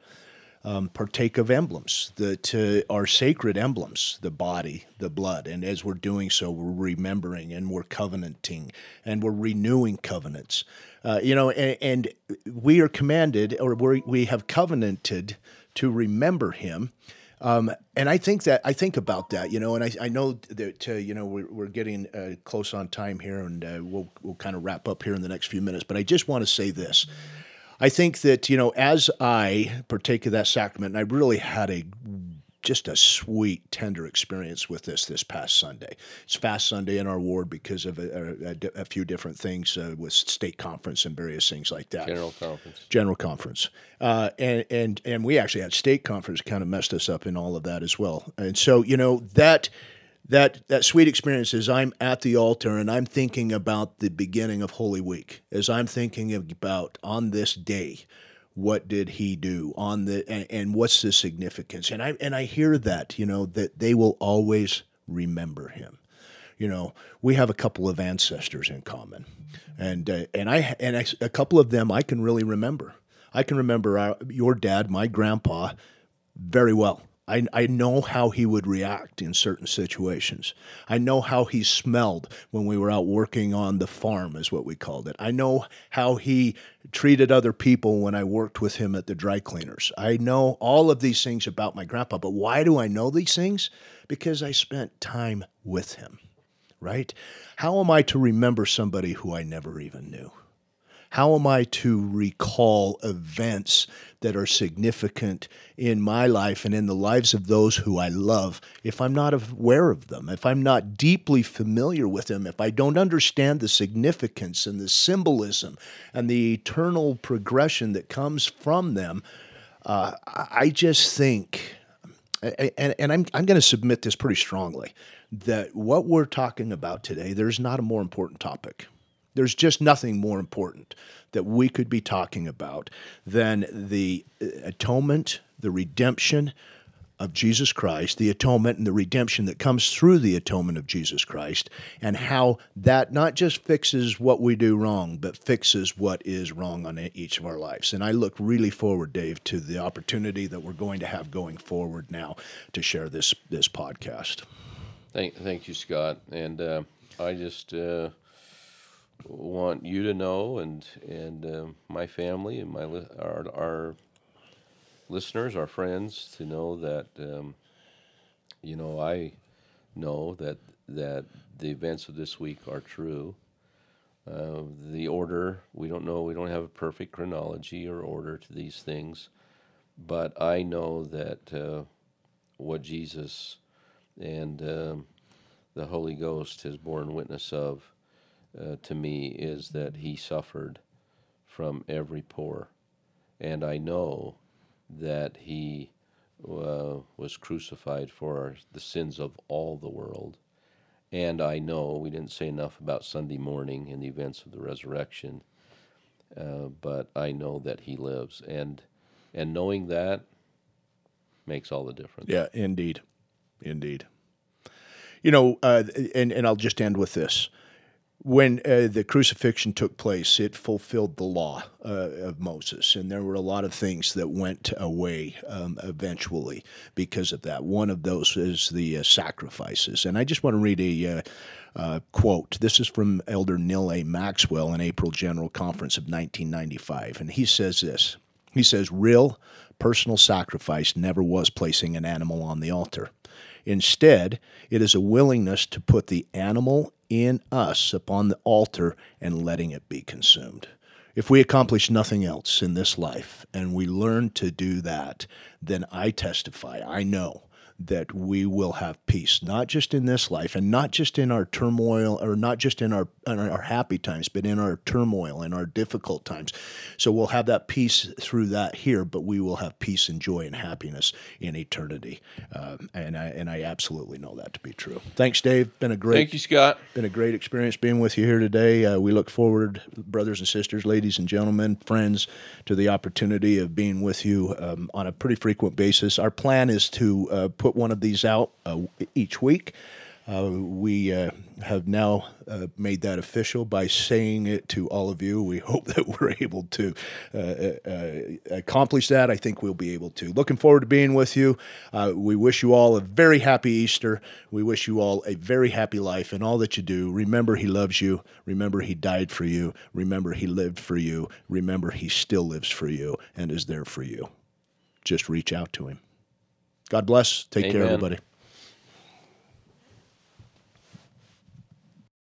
um, partake of emblems that are sacred emblems, the body, the blood, and as we're doing so, we're remembering and we're covenanting and we're renewing covenants. Uh, you know, and, and we are commanded, or we we have covenanted to remember Him. Um, and I think that I think about that, you know, and I, I know that uh, you know we're, we're getting uh, close on time here, and uh, we'll we'll kind of wrap up here in the next few minutes. But I just want to say this: I think that you know, as I partake of that sacrament, and I really had a just a sweet, tender experience with this this past Sunday. It's Fast Sunday in our ward because of a, a, a few different things uh, with state conference and various things like that general conference general conference, uh, and and and we actually had state conference kind of messed us up in all of that as well. And so you know that that that sweet experience is I'm at the altar and I'm thinking about the beginning of Holy Week, as I'm thinking about on this day, what did he do on the and, and what's the significance? And I and I hear that you know that they will always remember him you know, we have a couple of ancestors in common, and uh, and I and a couple of them I can really remember. I can remember our, your dad, my grandpa, very well. I, I know how he would react in certain situations. I know how he smelled when we were out working on the farm, is what we called it. I know how he treated other people when I worked with him at the dry cleaners. I know all of these things about my grandpa, but why do I know these things? Because I spent time with him right? How am I to remember somebody who I never even knew? How am I to recall events that are significant in my life and in the lives of those who I love if I'm not aware of them, if I'm not deeply familiar with them, if I don't understand the significance and the symbolism and the eternal progression that comes from them? Uh, I just think and, and I'm, I'm going to submit this pretty strongly that what we're talking about today, there's not a more important topic. There's just nothing more important that we could be talking about than the uh, atonement, the redemption of Jesus Christ, the atonement and the redemption that comes through the atonement of Jesus Christ, and how that not just fixes what we do wrong, but fixes what is wrong on each of our lives. And I look really forward, Dave, to the opportunity that we're going to have going forward now to share this this podcast. Thank, thank you, Scott. And uh, I just uh, want you to know, and and uh, my family and my li- our, our listeners, our friends, to know that um, you know I know that that the events of this week are true. Uh, the order we don't know. We don't have a perfect chronology or order to these things, but I know that uh, what Jesus and um, the Holy Ghost has borne witness of uh, to me is that he suffered from every pore. And I know that he uh, was crucified for the sins of all the world. And I know we didn't say enough about Sunday morning and the events of the resurrection, uh, but I know that he lives. And, and knowing that makes all the difference. Yeah, indeed. Indeed. You know, uh, and and I'll just end with this. When uh, the crucifixion took place, it fulfilled the law uh, of Moses, and there were a lot of things that went away um, eventually because of that. One of those is the uh, sacrifices, and I just want to read a uh, uh, quote. This is from Elder Neal A. Maxwell in April General Conference of 1995, and he says this. He says, "Real personal sacrifice never was placing an animal on the altar." Instead, it is a willingness to put the animal in us upon the altar and letting it be consumed. If we accomplish nothing else in this life and we learn to do that, then I testify, I know that we will have peace, not just in this life and not just in our turmoil or not just in our, in our happy times, but in our turmoil and our difficult times. So we'll have that peace through that here, but we will have peace and joy and happiness in eternity. Um, and I and I absolutely know that to be true. Thanks, Dave. Been a great Thank you, Scott. been a great experience being with you here today. Uh, we look forward, brothers and sisters, ladies and gentlemen, friends, to the opportunity of being with you um, on a pretty frequent basis. Our plan is to uh, put one of these out uh, each week. Uh, we uh, have now uh, made that official by saying it to all of you. We hope that we're able to uh, uh, accomplish that. I think we'll be able to. Looking forward to being with you. Uh, we wish you all a very happy Easter. We wish you all a very happy life and all that you do. Remember, He loves you. Remember, He died for you. Remember, He lived for you. Remember, He still lives for you and is there for you. Just reach out to Him. God bless. Take care, everybody.